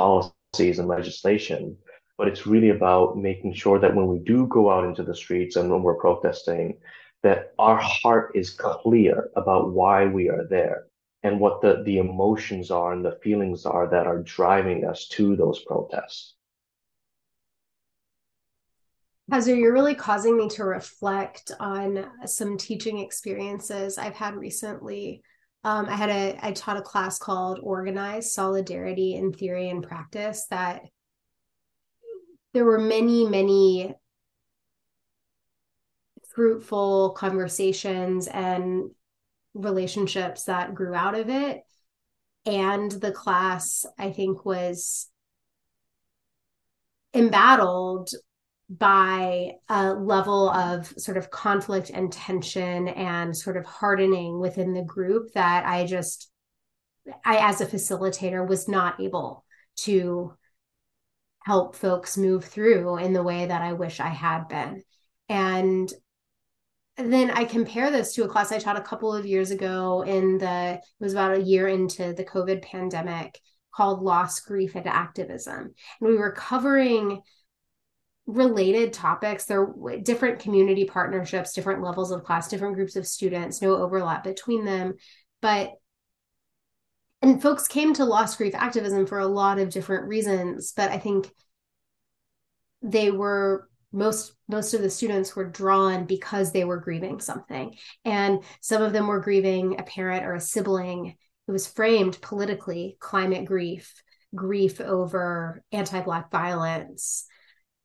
policies and legislation, but it's really about making sure that when we do go out into the streets and when we're protesting, that our heart is clear about why we are there and what the, the emotions are and the feelings are that are driving us to those protests. Kazu, you're really causing me to reflect on some teaching experiences I've had recently. Um, I had a I taught a class called Organized Solidarity in Theory and Practice that there were many, many fruitful conversations and relationships that grew out of it. And the class, I think, was embattled by a level of sort of conflict and tension and sort of hardening within the group that I just, I, as a facilitator, was not able to help folks move through in the way that I wish I had been. And then I compare this to a class I taught a couple of years ago in the, it was about a year into the COVID pandemic called Loss, Grief, and Activism. And we were covering related topics. There were different community partnerships, different levels of class, different groups of students, no overlap between them. But and folks came to loss grief activism for a lot of different reasons but i think they were most most of the students were drawn because they were grieving something and some of them were grieving a parent or a sibling it was framed politically climate grief grief over anti-black violence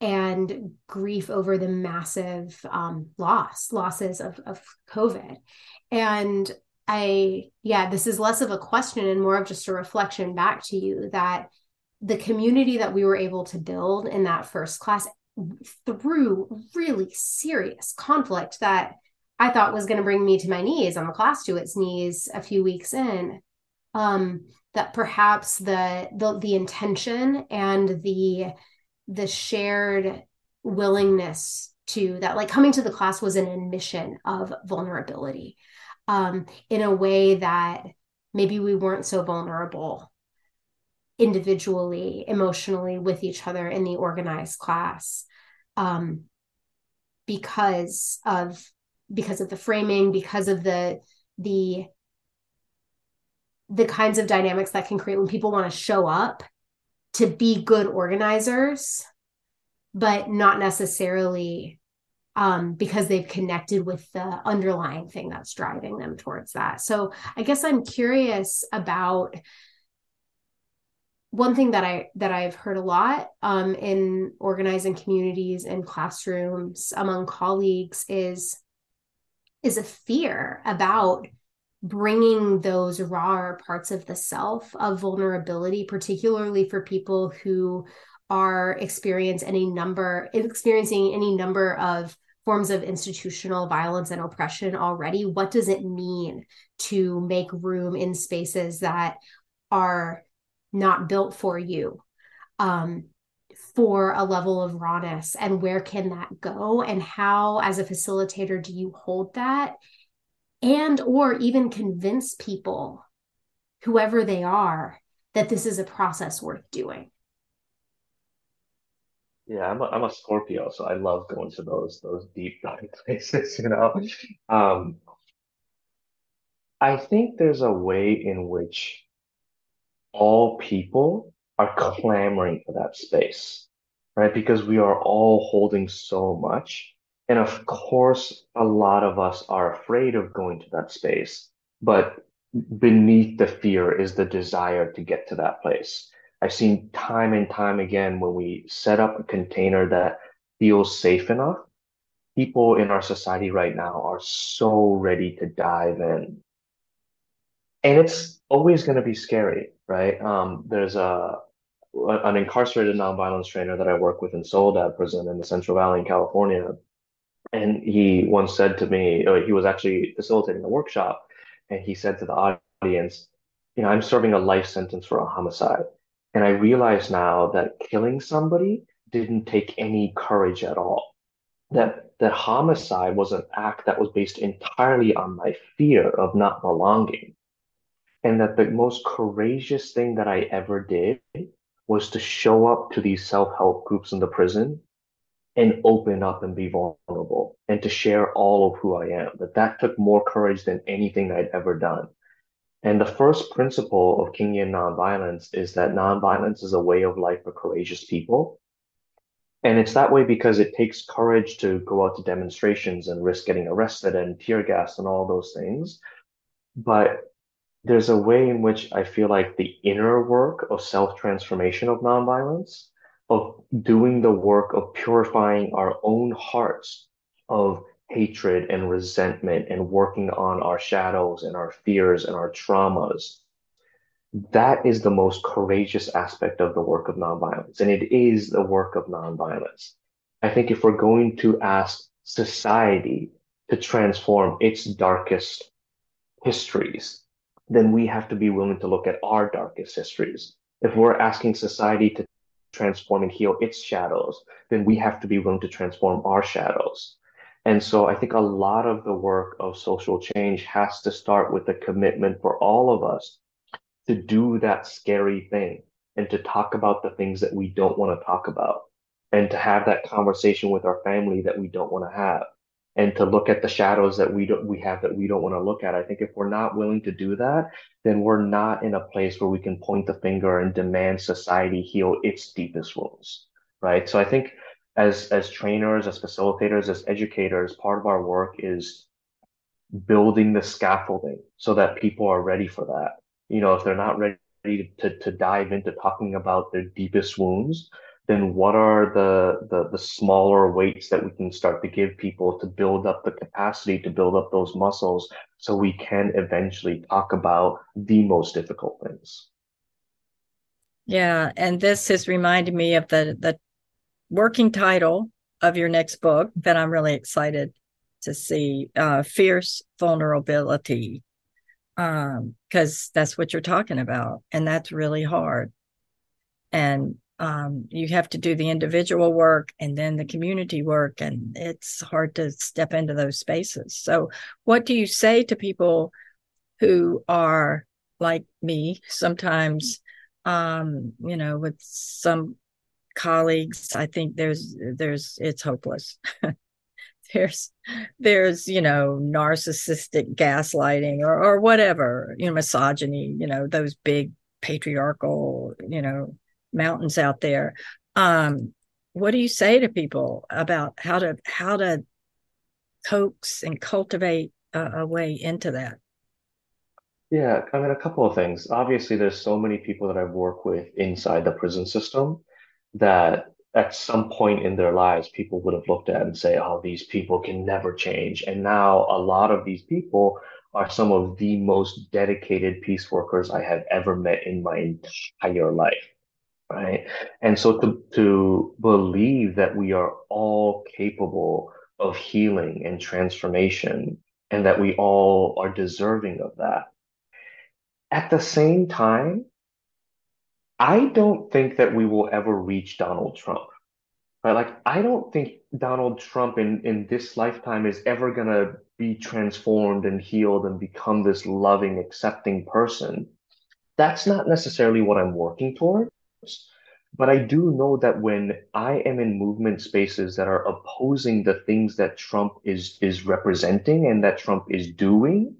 and grief over the massive um, loss losses of, of covid and I, yeah, this is less of a question and more of just a reflection back to you that the community that we were able to build in that first class through really serious conflict that I thought was going to bring me to my knees on the class to its knees a few weeks in. Um, that perhaps the, the the intention and the the shared willingness to that like coming to the class was an admission of vulnerability um, in a way that maybe we weren't so vulnerable individually, emotionally with each other in the organized class um, because of because of the framing, because of the the the kinds of dynamics that can create when people want to show up to be good organizers, but not necessarily um, because they've connected with the underlying thing that's driving them towards that. So I guess I'm curious about one thing that I that I've heard a lot um, in organizing communities and classrooms among colleagues is is a fear about bringing those raw parts of the self of vulnerability particularly for people who are experience any number experiencing any number of forms of institutional violence and oppression already what does it mean to make room in spaces that are not built for you um, for a level of rawness and where can that go? And how as a facilitator do you hold that and or even convince people whoever they are that this is a process worth doing yeah, I'm a, I'm a Scorpio, so I love going to those those deep dark places, you know. Um, I think there's a way in which all people are clamoring for that space, right? Because we are all holding so much. And of course, a lot of us are afraid of going to that space, but beneath the fear is the desire to get to that place. I've seen time and time again when we set up a container that feels safe enough, people in our society right now are so ready to dive in. And it's always going to be scary, right? Um, there's a an incarcerated nonviolence trainer that I work with in Soledad Prison in the Central Valley in California. And he once said to me, he was actually facilitating a workshop, and he said to the audience, you know, I'm serving a life sentence for a homicide. And I realize now that killing somebody didn't take any courage at all. That that homicide was an act that was based entirely on my fear of not belonging. And that the most courageous thing that I ever did was to show up to these self-help groups in the prison and open up and be vulnerable and to share all of who I am. That that took more courage than anything I'd ever done. And the first principle of Kingian nonviolence is that nonviolence is a way of life for courageous people. And it's that way because it takes courage to go out to demonstrations and risk getting arrested and tear gas and all those things. But there's a way in which I feel like the inner work of self transformation of nonviolence, of doing the work of purifying our own hearts of hatred and resentment and working on our shadows and our fears and our traumas. That is the most courageous aspect of the work of nonviolence. And it is the work of nonviolence. I think if we're going to ask society to transform its darkest histories, then we have to be willing to look at our darkest histories. If we're asking society to transform and heal its shadows, then we have to be willing to transform our shadows. And so I think a lot of the work of social change has to start with a commitment for all of us to do that scary thing and to talk about the things that we don't want to talk about and to have that conversation with our family that we don't want to have and to look at the shadows that we don't we have that we don't want to look at. I think if we're not willing to do that, then we're not in a place where we can point the finger and demand society heal its deepest wounds, right? So I think as as trainers, as facilitators, as educators, part of our work is building the scaffolding so that people are ready for that. You know, if they're not ready to to dive into talking about their deepest wounds, then what are the, the the smaller weights that we can start to give people to build up the capacity to build up those muscles so we can eventually talk about the most difficult things. Yeah, and this has reminded me of the the working title of your next book that I'm really excited to see uh, Fierce Vulnerability. Because um, that's what you're talking about. And that's really hard. And um, you have to do the individual work and then the community work. And it's hard to step into those spaces. So, what do you say to people who are like me sometimes? Um, you know, with some colleagues i think there's there's it's hopeless there's there's you know narcissistic gaslighting or or whatever you know misogyny you know those big patriarchal you know mountains out there um what do you say to people about how to how to coax and cultivate a, a way into that Yeah, I mean, a couple of things. Obviously, there's so many people that I've worked with inside the prison system that at some point in their lives, people would have looked at and say, oh, these people can never change. And now a lot of these people are some of the most dedicated peace workers I have ever met in my entire life. Right. And so to, to believe that we are all capable of healing and transformation and that we all are deserving of that. At the same time, I don't think that we will ever reach Donald Trump. Right? Like, I don't think Donald Trump in, in this lifetime is ever gonna be transformed and healed and become this loving, accepting person. That's not necessarily what I'm working towards. But I do know that when I am in movement spaces that are opposing the things that Trump is is representing and that Trump is doing,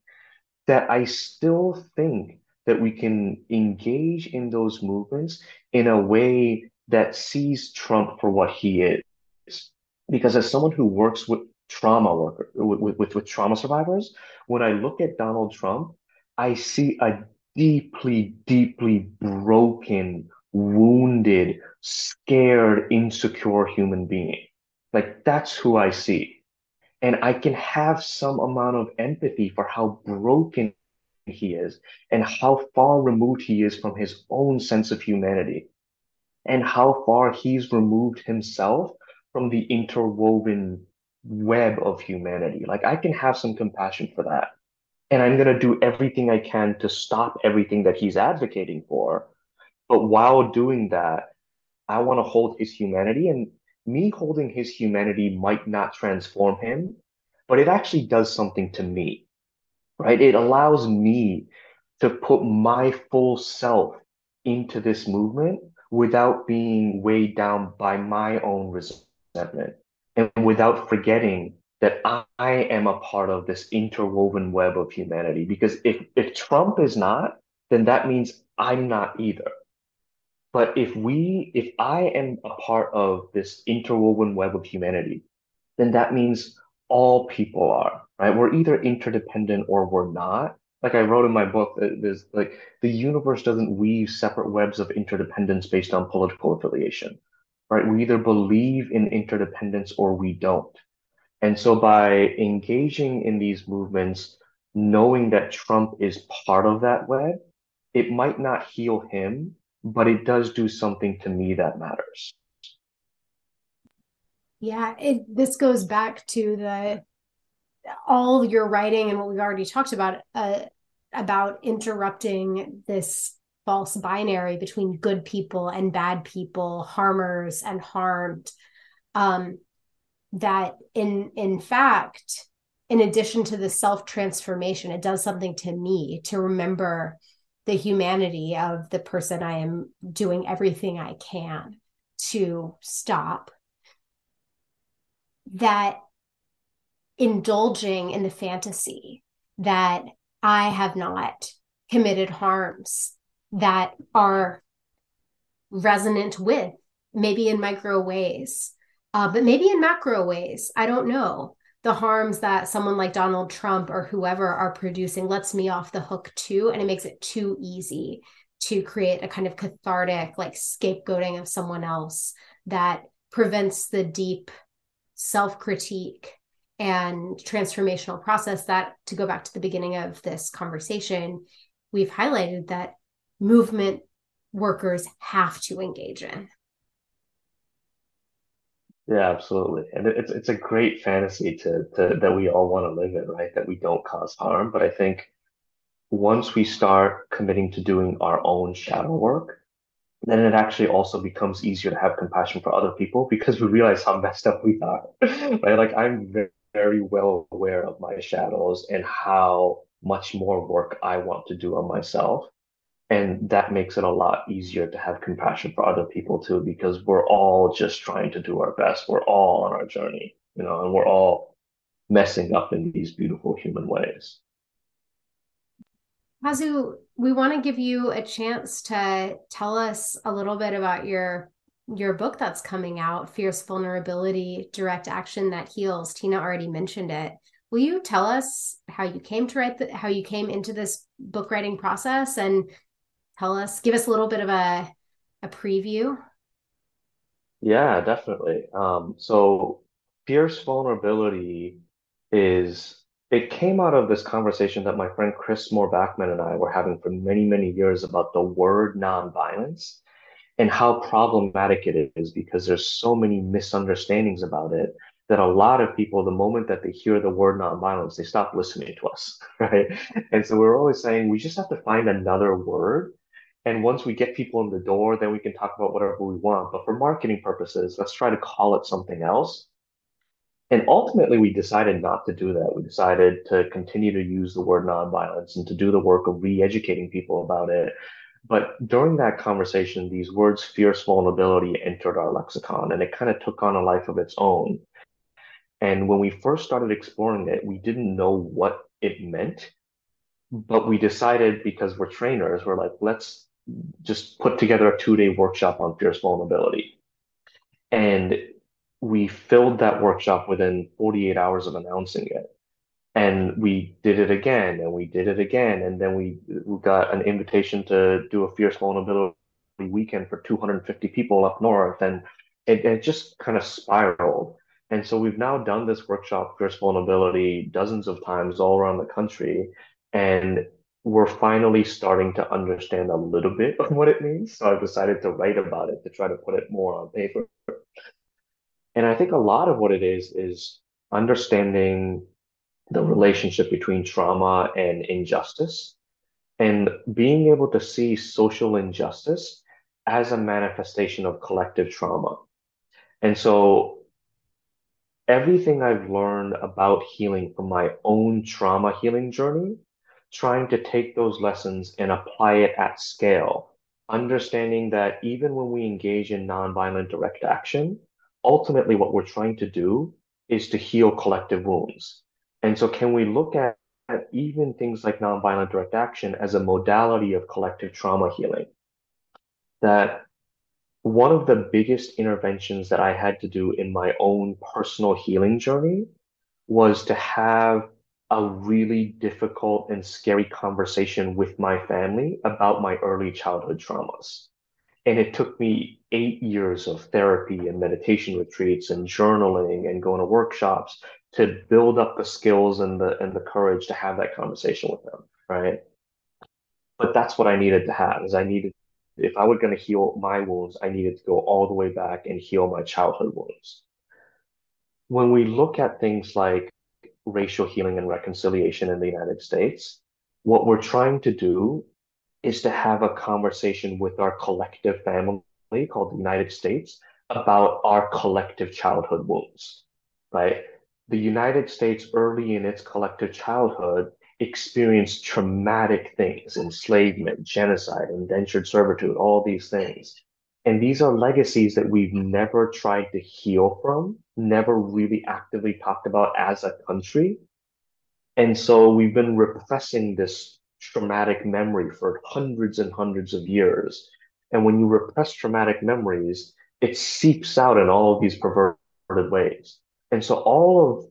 that I still think that we can engage in those movements in a way that sees Trump for what he is. Because as someone who works with trauma worker with, with, with trauma survivors, when I look at Donald Trump, I see a deeply, deeply broken, wounded, scared, insecure human being. Like that's who I see. And I can have some amount of empathy for how broken he is and how far removed he is from his own sense of humanity and how far he's removed himself from the interwoven web of humanity. Like I can have some compassion for that. And I'm going to do everything I can to stop everything that he's advocating for. But while doing that, I want to hold his humanity. And me holding his humanity might not transform him, but it actually does something to me, right? It allows me to put my full self into this movement without being weighed down by my own resentment and without forgetting that I am a part of this interwoven web of humanity. Because if, if Trump is not, then that means I'm not either. But if we, if I am a part of this interwoven web of humanity, then that means all people are, right? We're either interdependent or we're not. Like I wrote in my book, there's like the universe doesn't weave separate webs of interdependence based on political affiliation, right? We either believe in interdependence or we don't. And so by engaging in these movements, knowing that Trump is part of that web, it might not heal him, but it does do something to me that matters. Yeah, it this goes back to the all your writing and what we've already talked about uh, about interrupting this false binary between good people and bad people, harmers and harmed. Um, that in in fact, in addition to the self transformation, it does something to me to remember the humanity of the person I am doing everything I can to stop. That indulging in the fantasy that I have not committed harms that are resonant with, maybe in micro ways, uh, but maybe in macro ways. I don't know the harms that someone like Donald Trump or whoever are producing lets me off the hook too. And it makes it too easy to create a kind of cathartic, like scapegoating of someone else that prevents the deep self critique and transformational process that, to go back to the beginning of this conversation, we've highlighted that movement workers have to engage in. Yeah, absolutely. And it's it's a great fantasy to, to that we all want to live in, right? That we don't cause harm. But I think once we start committing to doing our own shadow work, then it actually also becomes easier to have compassion for other people because we realize how messed up we are, right? Like I'm very, very well aware of my shadows and how much more work I want to do on myself. And that makes it a lot easier to have compassion for other people too, because we're all just trying to do our best. We're all on our journey, you know, and we're all messing up in these beautiful human ways. Kazu, we want to give you a chance to tell us a little bit about your your book that's coming out, Fierce Vulnerability, Direct Action That Heals. Tina already mentioned it. Will you tell us how you came to write the, how you came into this book writing process and tell us, give us a little bit of a, a preview? Yeah, definitely. Um, so fierce vulnerability is it came out of this conversation that my friend Chris Moore-Backman and I were having for many, many years about the word nonviolence and how problematic it is because there's so many misunderstandings about it that a lot of people, the moment that they hear the word nonviolence, they stop listening to us, right? And so we're always saying we just have to find another word and once we get people in the door, then we can talk about whatever we want. But for marketing purposes, let's try to call it something else. And ultimately, we decided not to do that. We decided to continue to use the word nonviolence and to do the work of re educating people about it. But during that conversation, these words, fierce vulnerability, entered our lexicon and it kind of took on a life of its own. And when we first started exploring it, we didn't know what it meant. But we decided because we're trainers, we're like, let's just put together a two day workshop on fierce vulnerability. And we filled that workshop within 48 hours of announcing it. And we did it again and we did it again. And then we, we got an invitation to do a fierce vulnerability weekend for 250 people up north. And it, it just kind of spiraled. And so we've now done this workshop, Fierce Vulnerability, dozens of times all around the country. And we're finally starting to understand a little bit of what it means. So I've decided to write about it to try to put it more on paper. And I think a lot of what it is is understanding the relationship between trauma and injustice and being able to see social injustice as a manifestation of collective trauma. And so everything I've learned about healing from my own trauma healing journey, trying to take those lessons and apply it at scale, understanding that even when we engage in nonviolent direct action, ultimately what we're trying to do is to heal collective wounds. And so, can we look at, at even things like nonviolent direct action as a modality of collective trauma healing? That one of the biggest interventions that I had to do in my own personal healing journey was to have a really difficult and scary conversation with my family about my early childhood traumas. And it took me eight years of therapy and meditation retreats and journaling and going to workshops to build up the skills and the and the courage to have that conversation with them, right? But that's what I needed to have is I needed if I were going to heal my wounds, I needed to go all the way back and heal my childhood wounds. When we look at things like racial healing and reconciliation in the United States, what we're trying to do is to have a conversation with our collective family called the United States about our collective childhood wounds, right? The United States, early in its collective childhood, experienced traumatic things enslavement, genocide, indentured servitude, all these things. And these are legacies that we've never tried to heal from, never really actively talked about as a country. And so we've been repressing this traumatic memory for hundreds and hundreds of years. And when you repress traumatic memories, it seeps out in all of these perverted ways. And so all of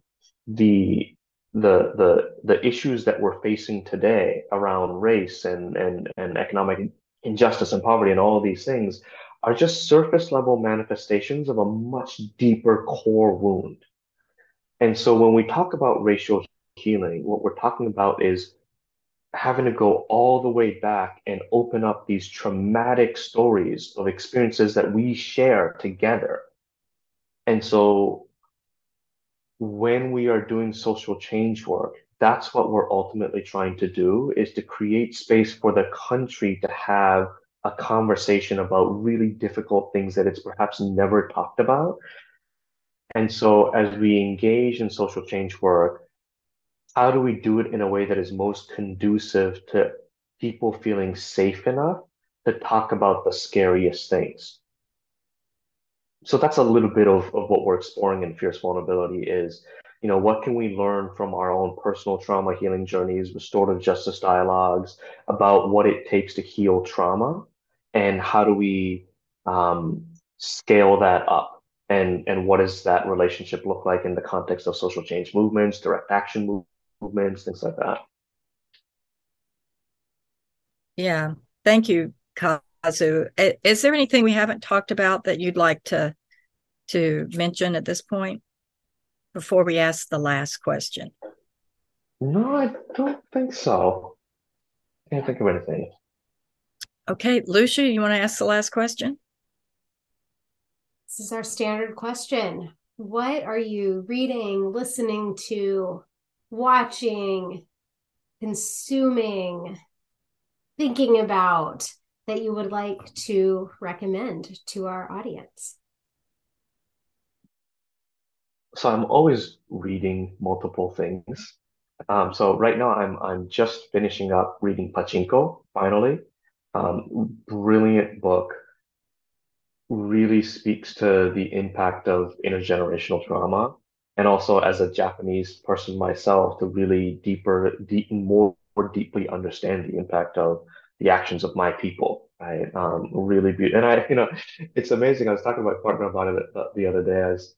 the the the the issues that we're facing today around race and and and economic injustice and poverty and all of these things are just surface level manifestations of a much deeper core wound. And so when we talk about racial healing, what we're talking about is having to go all the way back and open up these traumatic stories of experiences that we share together. And so when we are doing social change work, that's what we're ultimately trying to do is to create space for the country to have a conversation about really difficult things that it's perhaps never talked about. And so as we engage in social change work, how do we do it in a way that is most conducive to people feeling safe enough to talk about the scariest things? so that's a little bit of, of what we're exploring in fierce vulnerability is you know what can we learn from our own personal trauma healing journeys restorative justice dialogues about what it takes to heal trauma and how do we um, scale that up and and what does that relationship look like in the context of social change movements direct action movements things like that yeah thank you Kazu. Is there anything we haven't talked about that you'd like to to mention at this point before we ask the last question? No, I don't think so. I can't think of anything. Okay, Lucia, you want to ask the last question? This is our standard question. What are you reading, listening to, watching, consuming, thinking about that you would like to recommend to our audience? So I'm always reading multiple things. Um, so right now I'm I'm just finishing up reading Pachinko finally. Um, brilliant book. Really speaks to the impact of intergenerational trauma, and also as a Japanese person myself, to really deeper, deep, more, more deeply understand the impact of the actions of my people, right? Um, really beautiful. And I, you know, it's amazing. I was talking to my partner about it the, the other day. As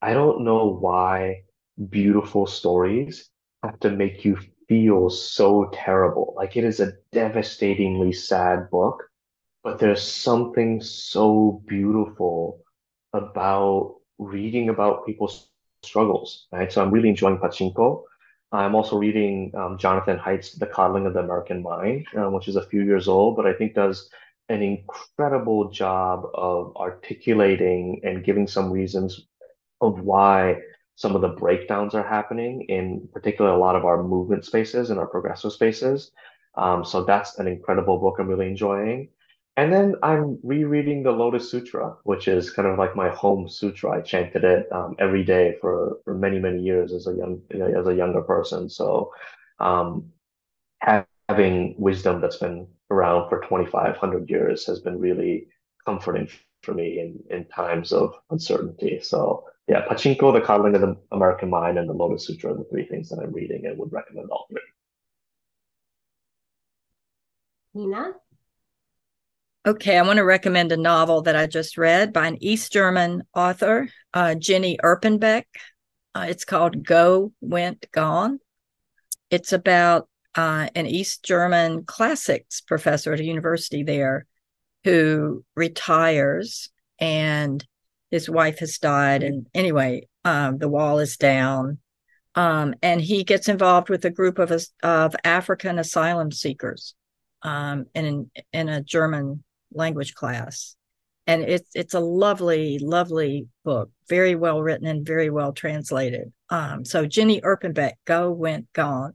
I don't know why beautiful stories have to make you feel so terrible. Like it is a devastatingly sad book, but there's something so beautiful about reading about people's struggles, right? So I'm really enjoying Pachinko. I'm also reading um, Jonathan Haidt's The Coddling of the American Mind, uh, which is a few years old, but I think does an incredible job of articulating and giving some reasons of why some of the breakdowns are happening in particular a lot of our movement spaces and our progressive spaces. Um, so that's an incredible book I'm really enjoying. And then I'm rereading the Lotus Sutra, which is kind of like my home sutra. I chanted it um, every day for, for many, many years as a young as a younger person. So um, having wisdom that's been around for 2,500 years has been really comforting for me in, in times of uncertainty. So yeah, Pachinko, The Coddling of the American Mind, and the Lotus Sutra are the three things that I'm reading and would recommend all three. Tina? Okay, I want to recommend a novel that I just read by an East German author, uh, Jenny Erpenbeck. Uh, it's called Go, Went, Gone. It's about uh, an East German classics professor at a university there who retires and his wife has died. And anyway, um, the wall is down. Um, and he gets involved with a group of, of African asylum seekers um, in, in a German language class. And it's it's a lovely, lovely book, very well written and very well translated. Um, so Jenny Erpenbeck, Go Went Gone.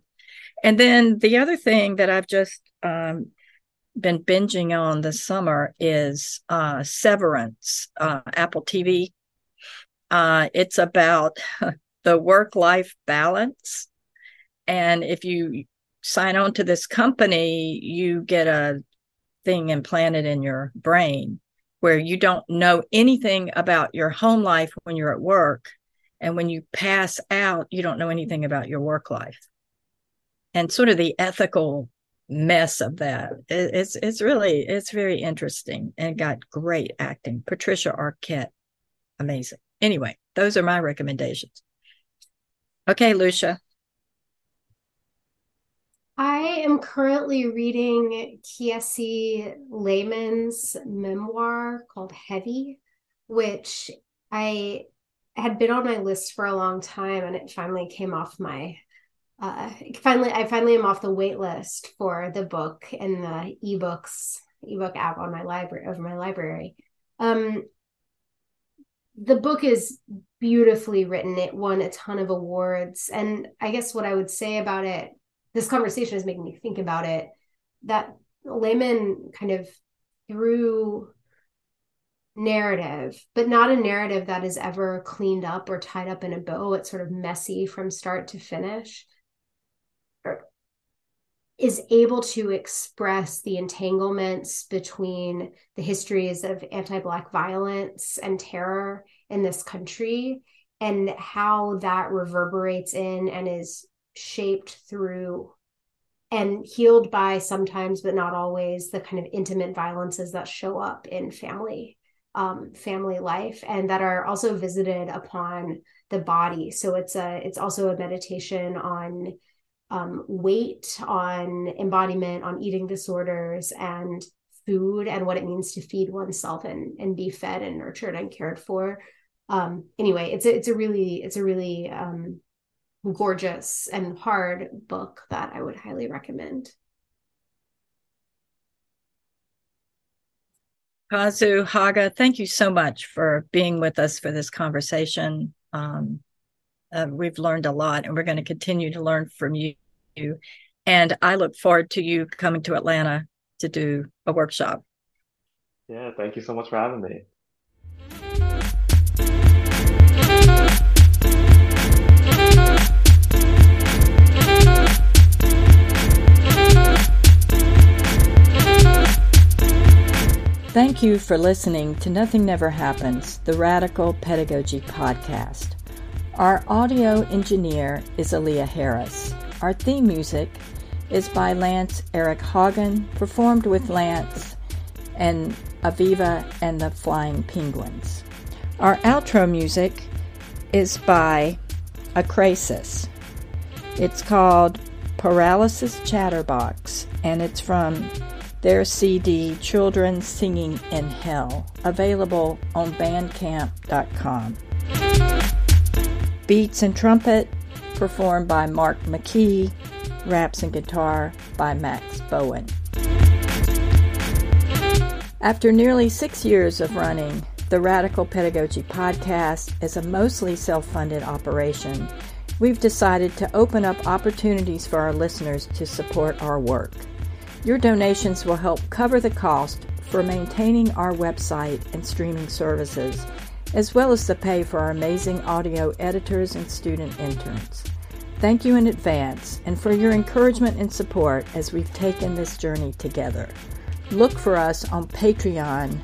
And then the other thing that I've just um, been binging on this summer is uh, Severance, uh, Apple TV. Uh, it's about the work life balance. And if you sign on to this company, you get a thing implanted in your brain where you don't know anything about your home life when you're at work. And when you pass out, you don't know anything about your work life. And sort of the ethical mess of that. It's it's really it's very interesting and got great acting. Patricia Arquette, amazing. Anyway, those are my recommendations. Okay, Lucia. I am currently reading Kiese Laymon's memoir called Heavy, which I had been on my list for a long time and it finally came off my uh finally I finally am off the wait list for the book and the ebooks ebook app on my library over my library. Um the book is beautifully written. It won a ton of awards. And I guess what I would say about it this conversation is making me think about it that Laymon kind of through narrative, but not a narrative that is ever cleaned up or tied up in a bow. It's sort of messy from start to finish. Is able to express the entanglements between the histories of anti Black violence and terror in this country and how that reverberates in and is shaped through and healed by sometimes but not always the kind of intimate violences that show up in family um, family life and that are also visited upon the body. So it's a it's also a meditation on um, weight on embodiment on eating disorders and food and what it means to feed oneself and and be fed and nurtured and cared for um anyway it's a it's a really it's a really um gorgeous and hard book that I would highly recommend. Kazu Haga, thank you so much for being with us for this conversation. Um, uh, we've learned a lot, and we're going to continue to learn from you. And I look forward to you coming to Atlanta to do a workshop. Yeah, thank you so much for having me. Thank you for listening to Nothing Never Happens, the Radical Pedagogy Podcast. Our audio engineer is Aliyah Harris. Our theme music is by Lance Eric Hogan, performed with Lance and Aviva and the Flying Penguins. Our outro music is by Akrasis. It's called Paralysis Chatterbox, and it's from their CD, Children Singing in Hell, available on bandcamp.com. Beats and trumpet performed by Mark McKee, raps and guitar by Max Bowen. After nearly six years of running the Radical Pedagogy Podcast is a mostly self funded operation. We've decided to open up opportunities for our listeners to support our work. Your donations will help cover the cost for maintaining our website and streaming services, as well as the pay for our amazing audio editors and student interns. Thank you in advance and for your encouragement and support as we've taken this journey together. Look for us on patreon.com.